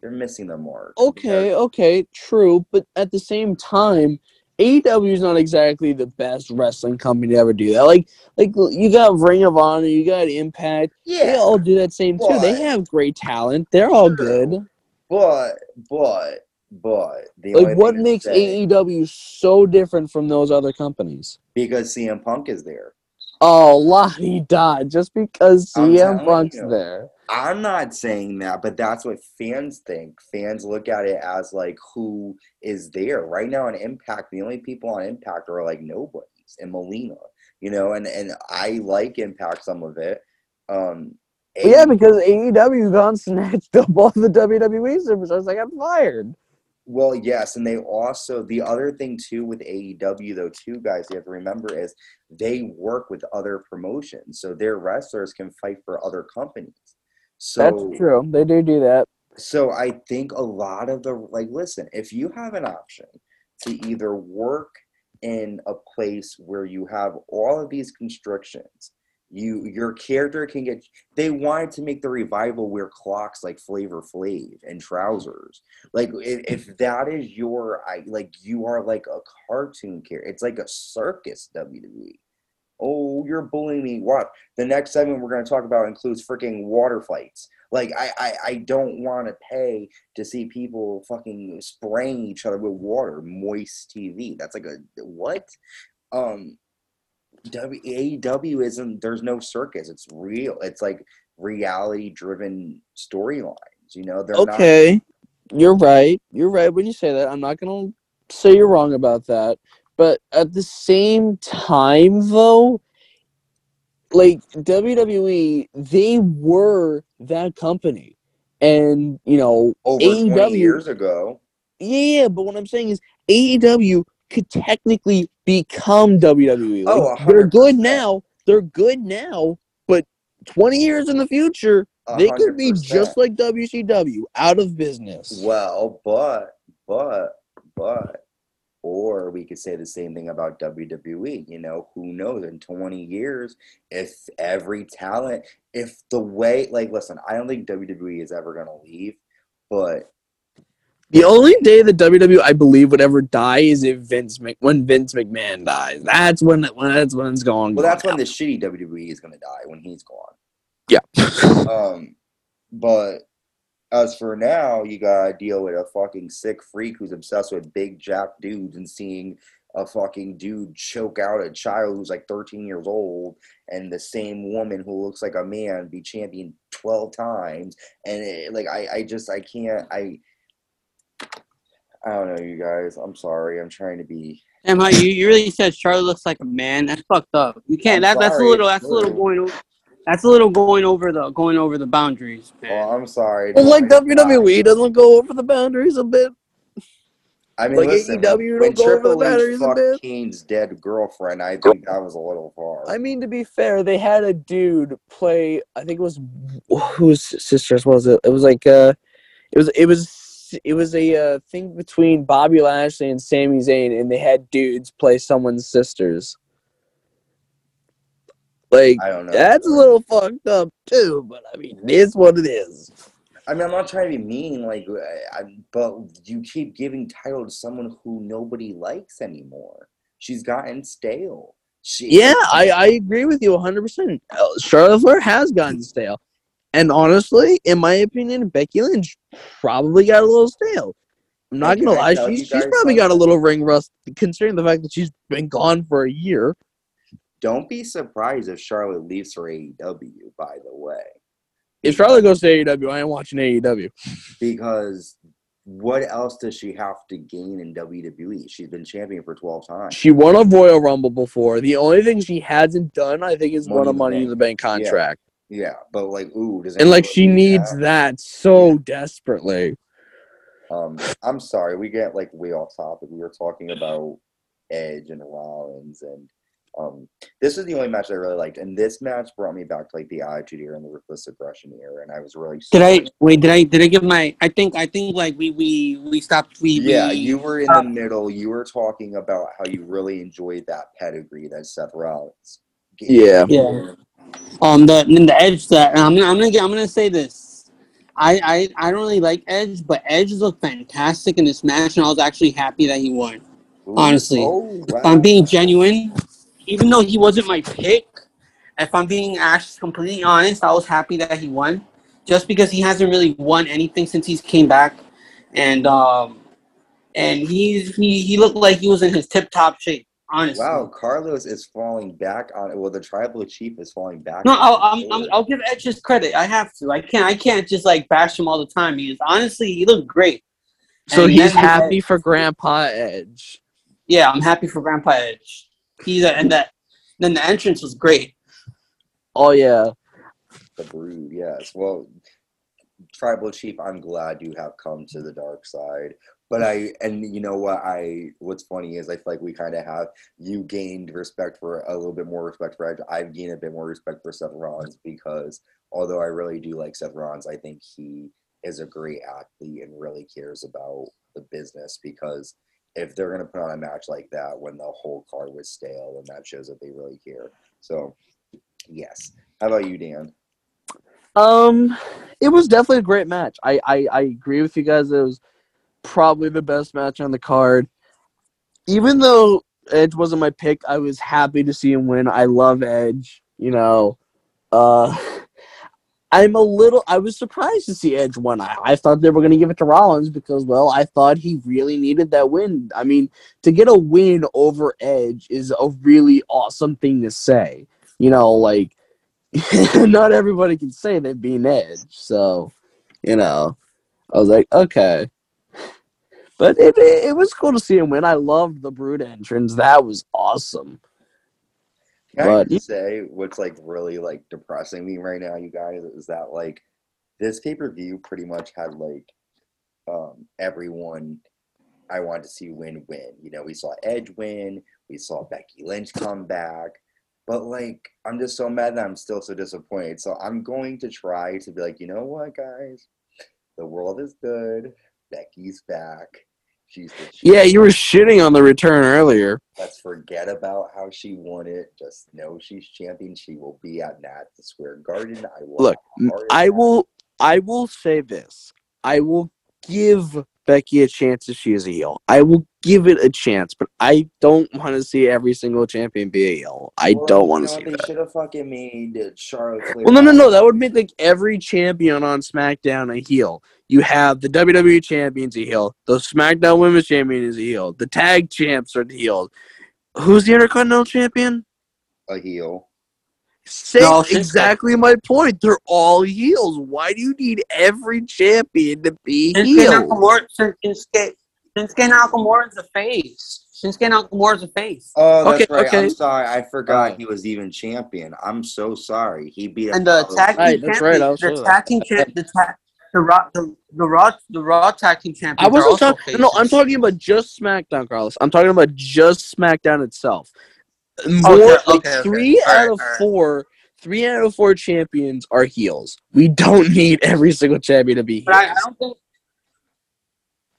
they're missing the mark. Okay, okay, true, but at the same time, AEW is not exactly the best wrestling company to ever do that. Like, like you got Ring of Honor, you got Impact. Yeah, They all do that same too. They have great talent. They're all good. but but but the Like, what makes say- AEW so different from those other companies? because CM Punk is there. Oh, la Lottie da! Just because CM Punk's you. there. I'm not saying that, but that's what fans think. Fans look at it as like who is there right now on Impact. The only people on Impact are like nobodies and Molina, you know. And and I like Impact some of it. Um, yeah, because AEW gone snatched up all the WWE superstars. Like I got fired. Well, yes, and they also the other thing too with AEW though too, guys, you have to remember is they work with other promotions, so their wrestlers can fight for other companies. So That's true. They do do that. So I think a lot of the like listen, if you have an option to either work in a place where you have all of these constrictions, you your character can get they wanted to make the revival wear clocks like Flavor Flav and trousers. Like if, if that is your I like you are like a cartoon character. It's like a circus WWE. Oh, you're bullying me. What? The next segment we're going to talk about includes freaking water fights. Like, I, I, I don't want to pay to see people fucking spraying each other with water. Moist TV. That's like a what? Um, W AEW isn't. There's no circus. It's real. It's like reality driven storylines. You know, they're not. Okay, you're right. You're right when you say that. I'm not gonna say you're wrong about that. But at the same time, though, like WWE, they were that company, and you know, Over 20 AEW years ago. Yeah, but what I'm saying is AEW could technically become WWE. Oh, like, Oh, they're good now. They're good now, but 20 years in the future, a they could be just like WCW, out of business. Well, but but but or we could say the same thing about WWE. You know, who knows in 20 years if every talent if the way like listen, I don't think WWE is ever gonna leave, but The only day that WWE, I believe, would ever die is if Vince Mc, when Vince McMahon dies. That's when, when that's when it's going. well that's when gone the shitty WWE is gonna die when he's gone. Yeah. Um but as for now, you gotta deal with a fucking sick freak who's obsessed with big jack dudes and seeing a fucking dude choke out a child who's like 13 years old and the same woman who looks like a man be champion 12 times and it, like I, I just i can't i i don't know you guys i'm sorry i'm trying to be Damn, how you, you really said Charlotte looks like a man? That's fucked up. You can't. That, that's a little. it's That's a little true. going. o- That's a little going over the going over the boundaries, man. well i'm sorry Well, like It's not. WWE doesn't go over the boundaries a bit. i mean like listen, AEW when don't go over triple the batteries h a fucked bit. kane's dead girlfriend i think that was a little far I mean, to be fair, they had a dude play. I think it was whose sisters was it? It was like uh, it was it was it was a uh, thing between Bobby Lashley and Sami Zayn, and they had dudes play someone's sisters. Like i don't know that's a little fucked up too, but I mean, it is what it is. I mean, I'm not trying to be mean, like, I, but you keep giving title to someone who nobody likes anymore. She's gotten stale. She, Yeah, I, I agree with you 100%. Uh, Charlotte Flair has gotten stale. And honestly, in my opinion, Becky Lynch probably got a little stale. I'm not gonna lie, she's, she's probably got a little ring rust, considering the fact that she's been gone for a year. Don't be surprised if Charlotte leaves for AEW. By the way, If Charlotte goes to AEW, I ain't watching AEW. because what else does she have to gain in WWE? She's been champion for twelve times. She won a Royal Rumble before. The only thing she hasn't done, I think, is won Money a in the Money in the Bank contract. Yeah, but like, ooh, does And like she needs that? that so desperately. Um, I'm sorry, we get like way off topic. We were talking about Edge and Rollins, and um, this is the only match I really liked. And this match brought me back to like the Attitude Era and the Ruthless Aggression Era, and I was really. Did I wait? Did I did I give my? I think I think like we we we stopped. We Yeah, we, you were in uh, the middle. You were talking about how you really enjoyed that pedigree that Seth Rollins. gave. Yeah. Yeah. Um, the the Edge that and I'm gonna I'm gonna get, I'm gonna say this. I, I I don't really like Edge, but Edge looked fantastic in this match, and I was actually happy that he won. Ooh, honestly, oh, If I'm being genuine, even though he wasn't my pick, if I'm being actually completely honest, I was happy that he won, just because he hasn't really won anything since he's came back, and um, and he's he he looked like he was in his tip top shape. Honestly, Wow, Carlos is falling back on. Well, the tribal chief is falling back. No, on I'll, I'm, I'm. I'll give Edge his credit. I have to. I can't. I can't just like bash him all the time. Because honestly, he looked great. So And he's then- happy for Grandpa Edge. Yeah, I'm happy for Grandpa Edge. He's a, and that. Then the entrance was great. Oh yeah. The Brood, yes. Well, Tribal Chief, I'm glad you have come to the dark side. But I, and you know what? I, what's funny is I feel like we kind of have you gained respect for a little bit more respect for Edge. I've gained a bit more respect for Seth Rollins because although I really do like Seth Rollins, I think he is a great athlete and really cares about the business because if they're to put on a match like that when the whole card was stale, then that shows that they really care. So, yes. How about you, Dan? Um, it was definitely a great match. I, I, I agree with you guys. It was probably the best match on the card. Even though Edge wasn't my pick, I was happy to see him win. I love Edge. You know, uh, I'm a little. I was surprised to see Edge win. I, I thought they were going to give it to Rollins because, well, I thought he really needed that win. I mean, to get a win over Edge is a really awesome thing to say. You know, like not everybody can say they've been Edge. So, you know, I was like, okay. But it, it, it was cool to see him win. I loved the Brood entrance. That was awesome. Can I But- just say what's like really like depressing me right now, you guys, is that like this pay per view pretty much had like um everyone I wanted to see win win. You know, we saw Edge win, we saw Becky Lynch come back, but like I'm just so mad that I'm still so disappointed. So I'm going to try to be like, you know what, guys, the world is good. Becky's back. She's the Yeah, you were shitting on the return earlier. Let's forget about how she won it. Just know she's champion. She will be at Madison Square Garden. I will. Look, have a heart I will I will say this. I will give Becky a chance if she is a heel. I will give it a chance, but I don't want to see every single champion be a heel. I Well, don't want to know, see They that. should have fucking made Charlotte Flair. Well, no, no, no. That would make like every champion on SmackDown a heel. You have the WWE champions a heel. The SmackDown Women's Champion is a heel. The tag champs are the heels. Who's the Intercontinental Champion? a heel. Say No, Shinsuke. exactly my point. They're all heels. Why do you need every champion to be Shinsuke heel? Nakamura. Shinsuke, Shinsuke Nakamura is a face. Shinsuke Nakamura is a face. Oh, that's Okay, right. okay. I'm sorry. I forgot Oh. he was even champion. I'm so sorry. He beat And the attacking tag team Right, that's right, I champion, was the attacking tag champ, the tag, the raw, the, the raw, the raw tag team champions. I wasn't talking. No, I'm talking about just SmackDown, Carlos. I'm talking about just SmackDown itself. More Okay, like okay, okay. three All out right, of all right. four. Three out of four champions are heels. We don't need every single champion to be heels. But I, I don't think.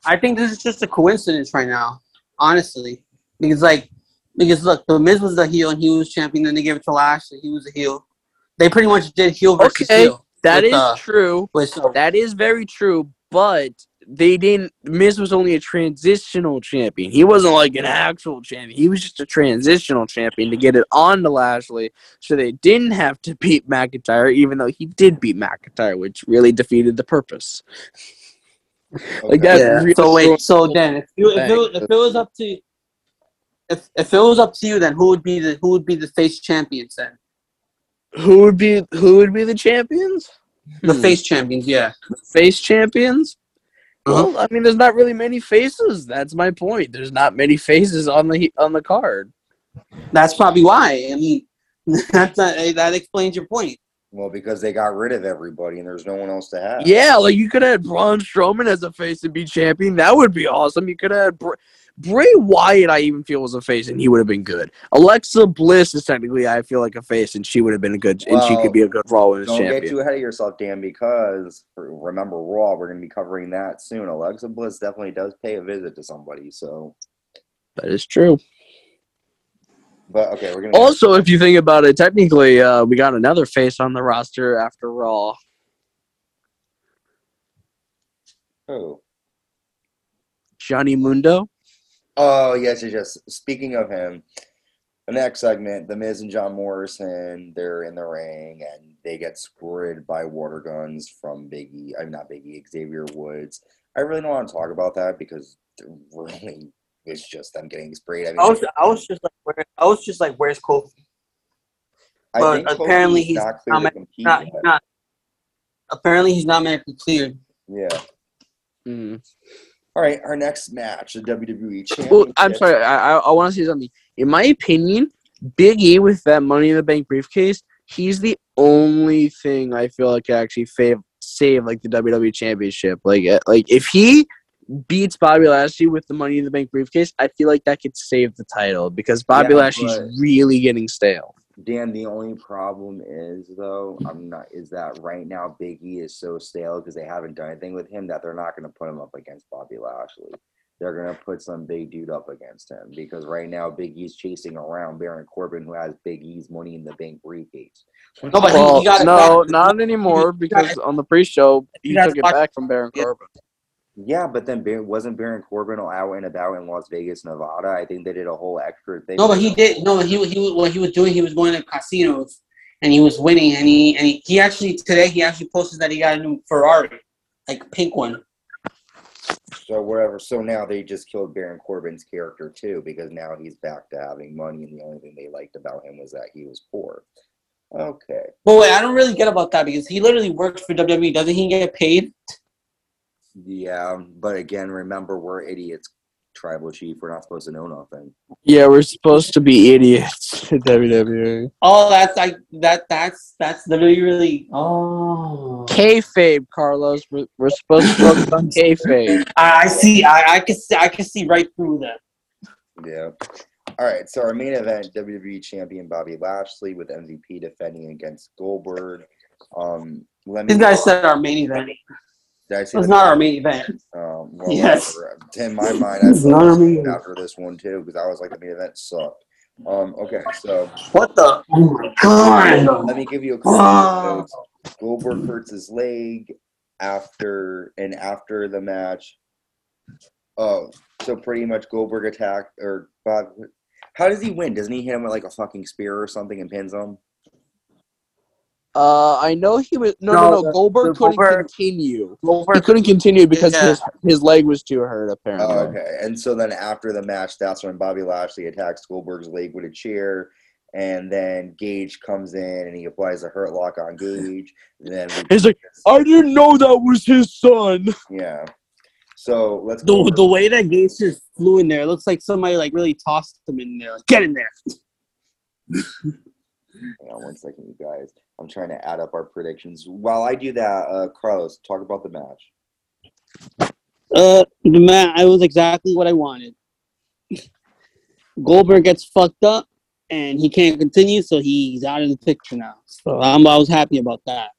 I think this is just a coincidence right now, honestly, because like, because look, the Miz was the heel and he was champion. Then they gave it to Lashley, he was a heel. They pretty much did heel versus Okay. heel. that with, is uh, true. With so, That is very true. But they didn't. Miz was only a transitional champion. He wasn't like an actual champion. He was just a transitional champion to get it on to Lashley, so they didn't have to beat McIntyre, even though he did beat McIntyre, which really defeated the purpose. Like Okay. that- Yeah. really So wait, so then if you if it, if it was up to if if it was up to you, then who would be the who would be the face champions then? Who would be who would be the champions? The Hmm. face champions, yeah. face champions. Uh-huh. Well, I mean, there's not really many faces. That's my point. There's not many faces on the on the card. That's probably why. I mean, that's not, that explains your point. Well, because they got rid of everybody and there's no one else to have. Yeah, like you could have had Braun Strowman as a face and be champion. That would be awesome. You could have Br- Bray Wyatt. I even feel was a face, and he would have been good. Alexa Bliss is technically, I feel like a face, and she would have been a good, and she could be a good Raw Women's Don't get champion. too ahead of yourself, Dan, because remember Raw, we're going to be covering that soon. Alexa Bliss definitely does pay a visit to somebody. So, that is true. but okay, we're going to. Also, if you think about it, technically, uh, we got another face on the roster after Raw. Oh. Johnny Mundo. Oh yes, yes, yes. Speaking of him, the next segment, The Miz and John Morrison, they're in the ring and they get squirted by water guns from Biggie. I'm not Biggie, Xavier Woods. I really don't want to talk about that because really it's just them getting sprayed. I mean, I was I was just like where I was just like where's Kofi? I but think apparently Kofi's he's not clear not to compete Not, not. Apparently, he's not medically cleared. Yeah. Mm. All right, our next match, the WWE Championship. Well, I'm sorry. I I, I want to say something. In my opinion, Big E with that Money in the Bank briefcase, he's the only thing I feel like can actually save save like the WWE Championship. Like uh, like if he beats Bobby Lashley with the Money in the Bank briefcase, I feel like that could save the title because Bobby Yeah, Lashley's really getting stale. Dan, the only problem is though, I'm not is that right now Big E is so stale because they haven't done anything with him that they're not gonna put him up against Bobby Lashley. They're gonna put some big dude up against him because right now Big E's chasing around Baron Corbin who has Big E's money in the bank briefcase. No, but he- Well, he got it no, back. not anymore because on the pre-show he You took it back from Baron Yeah. Corbin. Yeah, but then Bar- wasn't Baron Corbin out and about in Las Vegas, Nevada? I think they did a whole extra thing. No, but he did. No, he he was what he was doing. He was going to casinos and he was winning. And he and he, he actually today he actually posted that he got a new Ferrari, like pink one. So whatever. So now they just killed Baron Corbin's character too, because now he's back to having money, and the only thing they liked about him was that he was poor. Okay. But wait, I don't really get about that because he literally works for WWE. Doesn't he get paid? Yeah, but again, remember we're idiots, tribal chief. We're not supposed to know nothing. Yeah, we're supposed to be idiots at WWE. Oh, that's like that. That's that's literally really. Oh, Kayfabe, Carlos. We're, we're supposed to focus on kayfabe. I, I see. I, I can see. I can see right through that. Yeah. All right. So our main event: WWE Champion Bobby Lashley with MVP defending against Goldberg. Um, let me. This guy said our main event. I It was not our main event. Um, well, Yes. whatever. In my mind, I It's not our main event. after this one too because I was like the main event sucked. Um, okay, so What the? Oh my god! let me give you a couple of notes. Goldberg hurts his leg after and after the match. Oh, so pretty much Goldberg attacked or Bob. How does he win? Doesn't he hit him with like a fucking spear or something and pins him? Uh, I know he was no, no, No, no. Goldberg couldn't Goldberg- continue. He Goldberg, couldn't continue because Yeah. his his leg was too hurt. Apparently. Oh, okay. And so then after the match, that's when Bobby Lashley attacks Goldberg's leg with a chair. And then Gage comes in and he applies a hurt lock on Gage. And then He's like, I didn't know that was his son. yeah. So let's the, over- the way that Gage just flew in there, it looks like somebody like really tossed him in there. Like, Get in there. Hang on one second, you guys. I'm trying to add up our predictions. While I do that, uh, Carlos, talk about the match. Uh, the man, I was exactly what I wanted. Goldberg gets fucked up, and he can't continue, so he's out of the picture now. So I'm, I was happy about that.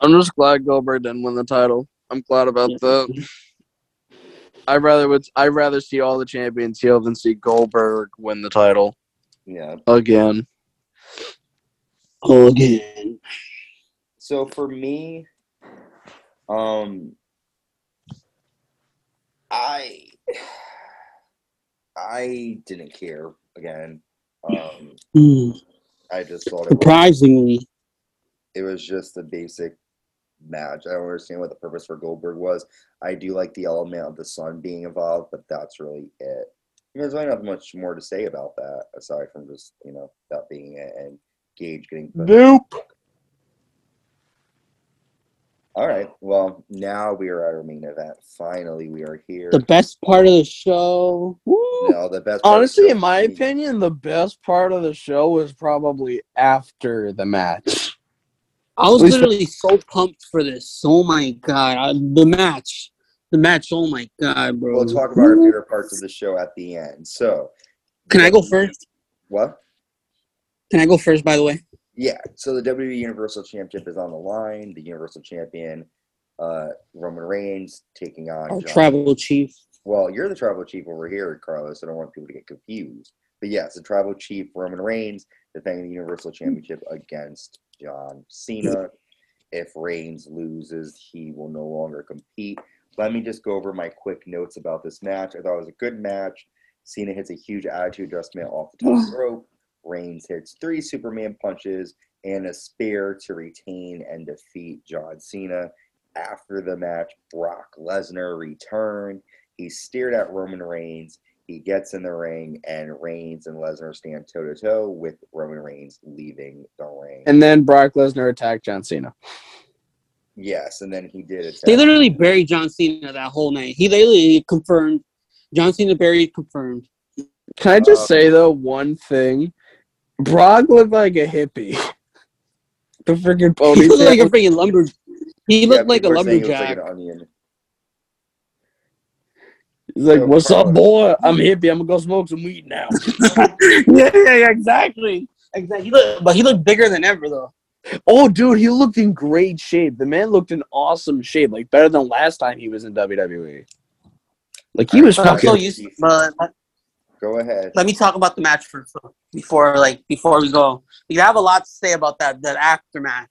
I'm just glad Goldberg didn't win the title. I'm glad about Yeah. that. I'd rather would I'd rather see all the champions heel than see Goldberg win the title Yeah. again. Again. So for me, um, I I didn't care again. Um, Hmm. I just thought it was, Surprisingly, it was just a basic match. I don't understand what the purpose for Goldberg was. I do like the element of the son being involved, but that's really it. There's really not much more to say about that aside from just you know that being it and Gage getting put. Nope. All right. Well, now we are at our main event. Finally, we are here. the best part of the show. Woo! no, the best. part of the Honestly, show in my opinion, the best part of the show was probably after the match. I was literally so pumped for this. Oh my god, I, the match, the match. Oh my god, bro. We'll talk about our favorite parts of the show at the end. So, Can I go first? What? Can I go first? By the way, Yeah. So the WWE Universal Championship is on the line. The Universal Champion, uh, Roman Reigns, taking on. our John- tribal chief. Well, you're the tribal chief over here, Carlos. I don't want people to get confused. But yes, the tribal chief Roman Reigns defending the Universal Championship against John Cena. If Reigns loses, he will no longer compete. Let me just go over my quick notes about this match. I thought it was a good match. Cena hits a huge attitude adjustment off the top rope. Reigns hits three Superman punches and a spear to retain and defeat John Cena. After the match, Brock Lesnar returned. He stared at Roman Reigns. He gets in the ring, and Reigns and Lesnar stand toe to toe with Roman Reigns leaving the ring. And then Brock Lesnar attacked John Cena. yes, and then he did attack. They literally buried John Cena that whole night. He literally confirmed. John Cena buried confirmed. Can I just Uh, say though one thing? Brock looked like a hippie. The freaking He looked like a freaking lumber. He Yeah, looked like a people are saying he looks lumberjack. Like. He's like, So, "What's up, boy? I'm hippie. I'm gonna go smoke some weed now." yeah, yeah, yeah, exactly. Exactly. He looked, but he looked bigger than ever though. oh, dude, he looked in great shape. The man looked in awesome shape, like better than last time he was in WWE. Like he was But I'm so fucking. used. But let, Go ahead. let me talk about the match first though, before like before we go. You have a lot to say about that that aftermath.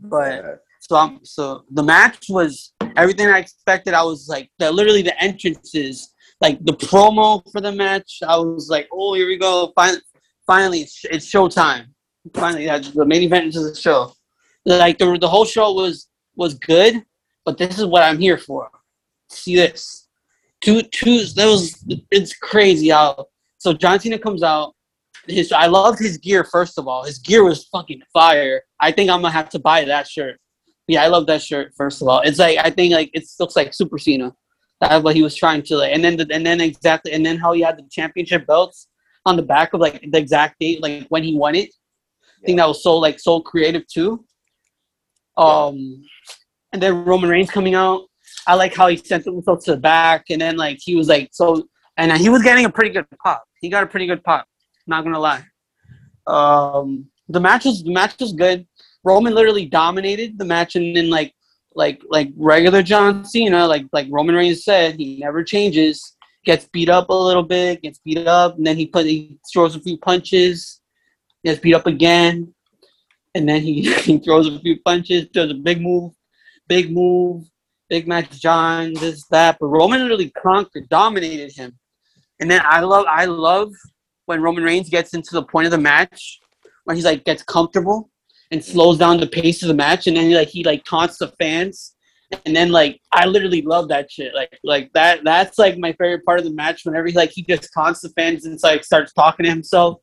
But ahead. so I'm so the match was everything I expected. I was like the literally the entrances, like the promo for the match. I was like, oh, here we go. Finally, finally, it's, it's showtime. Finally, that's the main event is the show. Like the the whole show was was good, but this is what I'm here for. See this. Two two that was it's crazy how so John Cena comes out. His I loved his gear first of all. His gear was fucking fire. I think I'm gonna have to buy that shirt. Yeah, I love that shirt. First of all, it's like I think like it looks like Super Cena. That's what he was trying to like, and then the, and then exactly, and then how he had the championship belts on the back of like the exact date, like when he won it. I think that was so like so creative too. Um, and then Roman Reigns coming out. I like how he sent himself to the back, and then like he was like so, and he was getting a pretty good pop. He got a pretty good pop. Not gonna lie. Um, the match was the match was good. Roman literally dominated the match, and then like like like regular John Cena, like like Roman Reigns said, he never changes. Gets beat up a little bit, gets beat up, and then he put he throws a few punches, gets beat up again, and then he, he throws a few punches, does a big move, big move, big match John, this, that. But Roman literally conquered, dominated him. And then I love I love when Roman Reigns gets into the point of the match when he's like gets comfortable and slows down the pace of the match and then he like he like taunts the fans and then like I literally love that shit. Like like that that's like my favorite part of the match whenever he like he just taunts the fans and like starts talking to himself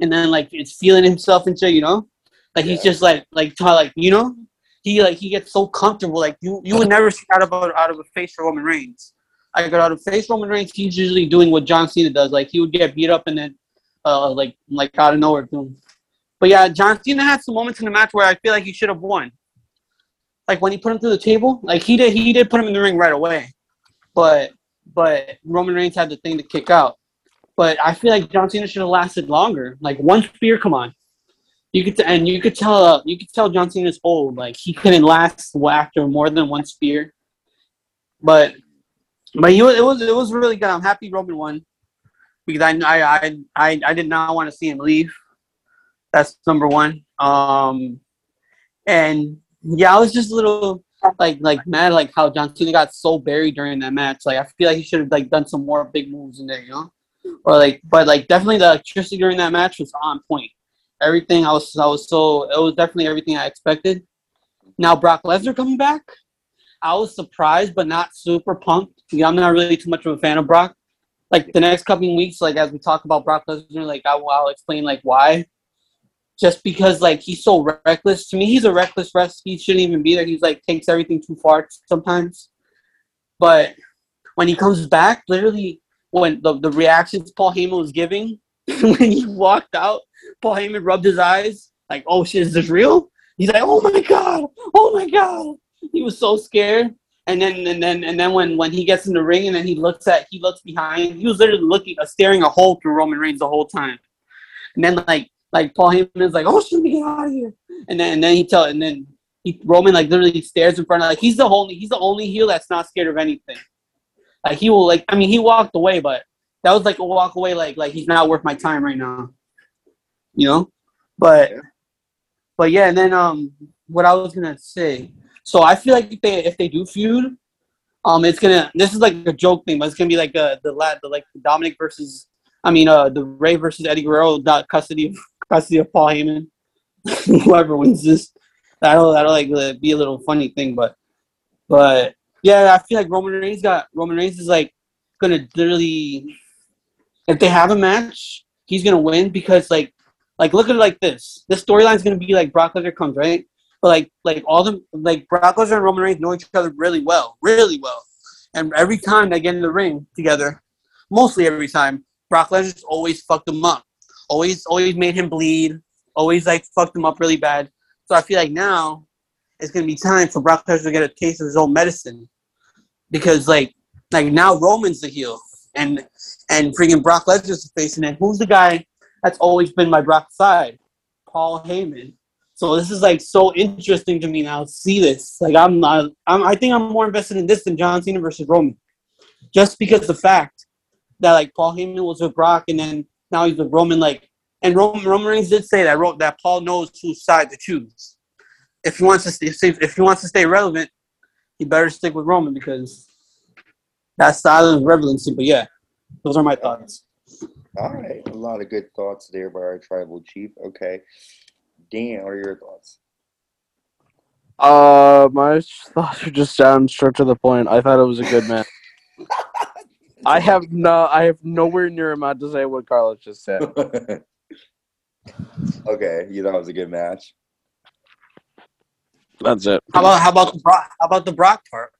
and then like it's feeling himself and shit, you know? Like he's just like like ta- like you know? He like he gets so comfortable. Like you you would never see out of out of a face for Roman Reigns. I got out of face Roman Reigns, he's usually doing what John Cena does. Like he would get beat up and then uh like like out of nowhere boom. But yeah, John Cena had some moments in the match where I feel like he should have won. Like when he put him through the table, like he did he did put him in the ring right away. But but Roman Reigns had the thing to kick out. But I feel like John Cena should have lasted longer. Like one spear, come on. You could and you could tell uh, you could tell John Cena's old. Like he couldn't last after more than one spear. But but he was, it was it was really good. I'm happy Roman won because I I I I, I did not want to see him leave. That's number one. Um, and yeah, I was just a little like like mad like how John Cena got so buried during that match. Like I feel like he should have like done some more big moves in there, you know? Or like but like definitely the electricity during that match was on point. Everything I was I was so it was definitely everything I expected. Now Brock Lesnar coming back, I was surprised but not super pumped. I'm not really too much of a fan of Brock. Like the next couple weeks, like as we talk about Brock Lesnar, like I, I'll explain like why just because like he's so reckless. To me, he's a reckless wrestler. He shouldn't even be there. He's like takes everything too far sometimes. But when he comes back, literally when the, the reactions Paul Heyman was giving when he walked out, Paul Heyman rubbed his eyes like, "Oh shit, is this real?" He's like, "Oh my god, oh my god." He was so scared. And then and then and then when when he gets in the ring and then he looks at he looks behind, he was literally looking uh, staring a hole through Roman Reigns the whole time. And then like like Paul Heyman is like, "Oh, me, get out of here!" And then and then he tell and then he, Roman like literally stares in front of like he's the only he's the only heel that's not scared of anything. Like he will like I mean he walked away, but that was like a walk away like like he's not worth my time right now. You know, but but yeah, and then um what I was gonna say. So I feel like if they if they do feud, um it's gonna this is like a joke thing, but it's gonna be like uh, the lad the like Dominic versus I mean uh the Rey versus Eddie Guerrero custody of custody of Paul Heyman. Whoever wins this, that'll that'll like uh, be a little funny thing, but but yeah, I feel like Roman Reigns got Roman Reigns is like gonna literally if they have a match, he's gonna win because like like look at it like this. This storyline's gonna be like Brock Lesnar comes, right? But like like all the like Brock Lesnar and Roman Reigns know each other really well, really well. And every time they get in the ring together, mostly every time, Brock Lesnar's always fucked them up always always made him bleed, always like fucked him up really bad. So I feel like now it's gonna be time for Brock Lesnar to get a taste of his own medicine, because like like now Roman's the heel and and freaking Brock Lesnar's facing it. Who's the guy that's always been my Brock's side? Paul Heyman. So this is like so interesting to me now. See this, like I'm not, I'm, I think I'm more invested in this than John Cena versus Roman, just because the fact that like Paul Heyman was with Brock and then now he's with Roman. Like, and Roman, Roman Reigns did say that wrote that Paul knows whose side to choose. If he wants to stay, if he wants to stay relevant, he better stick with Roman because that's the island of relevancy. But yeah, those are my thoughts. All right, a lot of good thoughts there by our tribal chief. Okay, Dan, what are your thoughts? Uh, my thoughts are just down straight to the point. I thought it was a good match. I have no, I have nowhere near amount to say what Carlos just said. okay, you thought it was a good match. That's it. How about how about the Brock? How about the Brock part?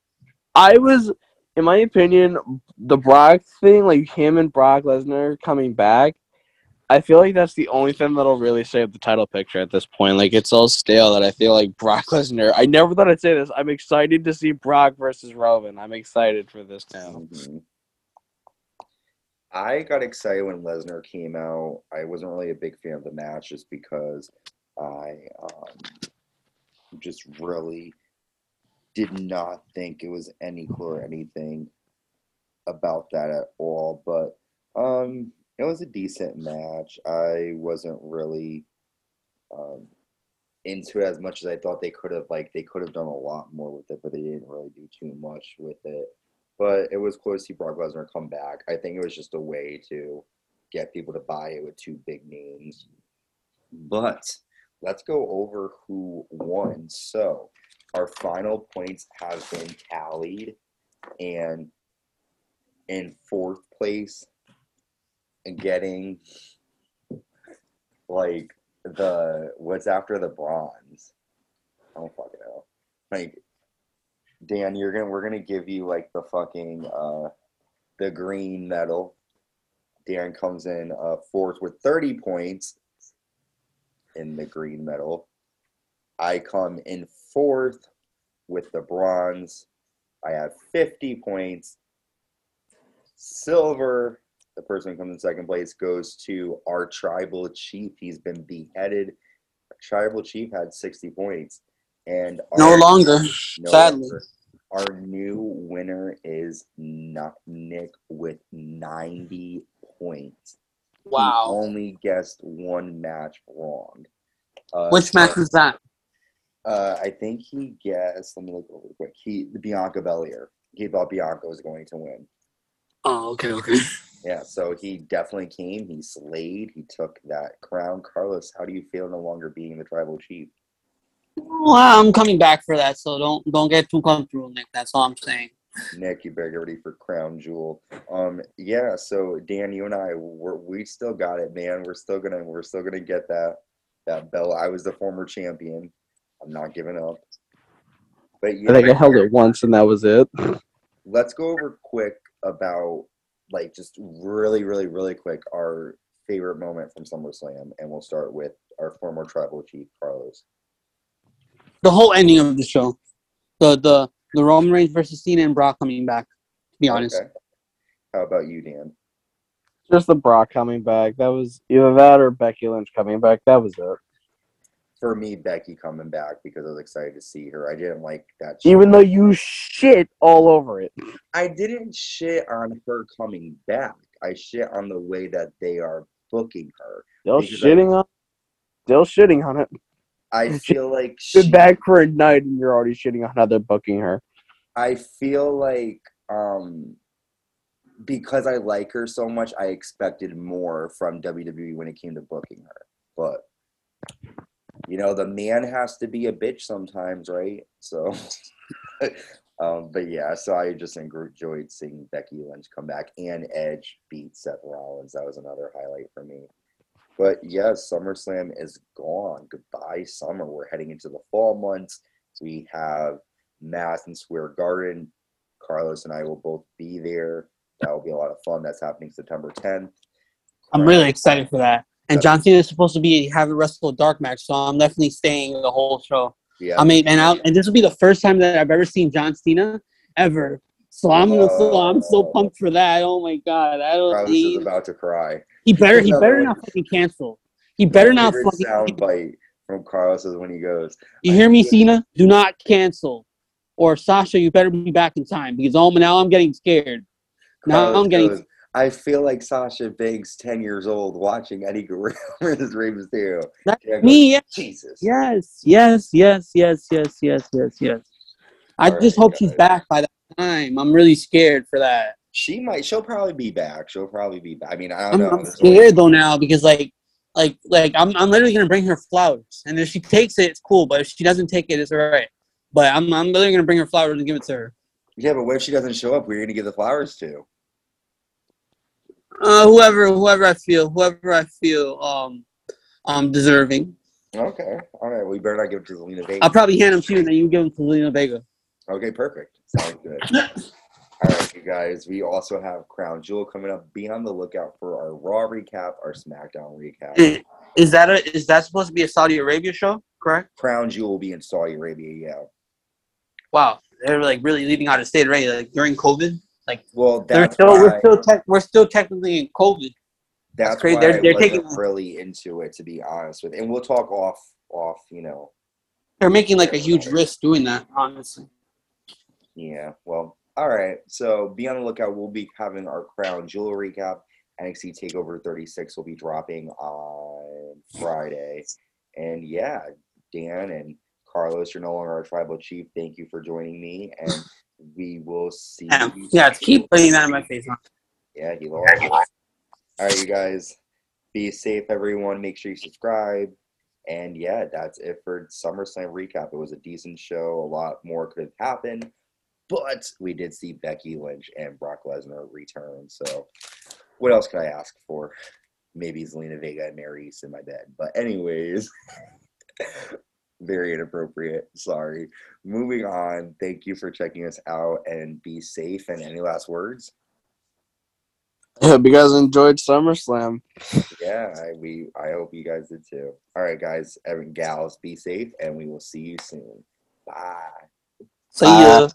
I was, in my opinion, the Brock thing, like him and Brock Lesnar coming back. I feel like that's the only thing that'll really save the title picture at this point. Like it's all stale that I feel like Brock Lesnar. I never thought I'd say this. I'm excited to see Brock versus Roman. I'm excited for this now. Mm-hmm. I got excited when Lesnar came out. I wasn't really a big fan of the match just because I um, just really did not think it was any cool or anything about that at all. But um, it was a decent match. I wasn't really um, into it as much as I thought they could have. Like they could have done a lot more with it, but they didn't really do too much with it but it was cool to see Brock Lesnar come back. I think it was just a way to get people to buy it with two big names. But let's go over who won. So our final points have been tallied, and in fourth place, and getting like the what's after the bronze. I don't fucking know. Like Dan, you're gonna we're gonna give you like the fucking uh the green medal. Dan comes in uh fourth with 30 points in the green medal. I come in fourth with the bronze. I have 50 points. Silver, the person who comes in second place, goes to our tribal chief. He's been beheaded. Our tribal chief had 60 points. And no longer, no sadly. Longer. Our new winner is not Nick with 90 points. Wow. He only guessed one match wrong. Uh, Which match was that? Uh, I think he guessed. Let me look over quick. He the Bianca Belair. He thought Bianca was going to win. Oh, okay, okay. Yeah, so he definitely came. He slayed. He took that crown. Carlos, how do you feel no longer being the tribal chief? Well, I'm coming back for that, so don't don't get too comfortable, Nick. That's all I'm saying. Nick, you better get ready for crown jewel. Um, yeah. So Dan, you and I, we're, we still got it, man. We're still gonna we're still gonna get that that belt. I was the former champion. I'm not giving up. But yeah, I think I held it once and that was it. let's go over quick about like just really, really, really quick our favorite moment from SummerSlam, and we'll start with our former tribal chief Carlos. The whole ending of the show, the the the Roman Reigns versus Cena and Brock coming back. To be honest, Okay. How about you, Dan? Just the Brock coming back. That was either that or Becky Lynch coming back. That was it. For me, Becky coming back because I was excited to see her. I didn't like that. Even though you shit all over it. I didn't shit on her coming back. I shit on the way that they are booking her. Still Because I- shitting on Still shitting on it. I feel like Been she, back for a night and you're already shitting on how they're booking her. I feel like um because I like her so much, I expected more from WWE when it came to booking her. But you know, the man has to be a bitch sometimes, right? So um but yeah, so I just enjoyed seeing Becky Lynch come back and Edge beat Seth Rollins. That was another highlight for me. But yes, SummerSlam is gone. Goodbye, summer. We're heading into the fall months. We have Madison Square Garden. Carlos and I will both be there. That will be a lot of fun. That's happening September 10th. I'm really excited for that. And John Cena is supposed to be have a wrestle a dark match, so I'm definitely staying the whole show. Yeah. I mean, and I and this will be the first time that I've ever seen John Cena ever. So I'm so oh. I'm so pumped for that. Oh my god! I don't. Carlos He, is about to cry. he better he better not fucking cancel. He better not fucking. sound bite from Carlos is when he goes, You hear me, Cena? Do not cancel. Or Sasha, you better be back in time because oh, now I'm getting scared. Now I'm getting. goes, I feel like Sasha Banks, 10 years old, watching Eddie Guerrero versus Rey Mysterio. That's go, me, yeah. Jesus. Yes, yes, yes, yes, yes, yes, yes, yes. I All just right, hope she's back by that time. I'm really scared for that. She might. She'll probably be back. She'll probably be back. I mean, I don't I'm, know. I'm There's always- scared though now because like, like, like I'm, I'm literally gonna bring her flowers, and if she takes it, it's cool. But if she doesn't take it, it's alright. But I'm, I'm literally gonna bring her flowers and give it to her. Yeah, but what if she doesn't show up? We're gonna give the flowers to. Uh, whoever, whoever I feel, whoever I feel, um, um, deserving. Okay. All right. We better not give it to Zelina Vega. I'll probably hand them to you, and then you give them to Lena Vega. Okay, perfect. Sounds good. All right, you guys. We also have Crown Jewel coming up. Be on the lookout for our Raw recap, our SmackDown recap. Is- Is that a? Is that supposed to be a Saudi Arabia show? Correct. Crown Jewel will be in Saudi Arabia. Yeah. Wow, they're like really leaving out of state already. Like during COVID, Like, well, they're still why. we're still tech we're still technically in COVID. that's crazy. why They're- they're taking- really into it, to be honest with. And we'll talk off, off. You know. They're making like a huge risk doing that. Honestly, Yeah. Well. All right. So be on the lookout. We'll be having our Crown Jewel recap. NXT Takeover 36 will be dropping on Friday. And yeah, Dan and Carlos, you're no longer our tribal chief. Thank you for joining me, and we will see. yeah, yeah. Keep putting that in my face. Huh? Yeah, he lost. All right, you guys, be safe, everyone. Make sure you subscribe. And yeah, that's it for SummerSlam recap. It was a decent show. A lot more could have happened, but we did see Becky Lynch and Brock Lesnar return. So, what else could I ask for? Maybe Zelina Vega and Mary East in my bed. But anyways, very inappropriate. Sorry. Moving on. Thank you for checking us out and be safe. And any last words? I hope you guys enjoyed SummerSlam. Yeah, I, we. I hope you guys did too. All right, guys, and gals, be safe, and we will see you soon. Bye. So Uh, yeah.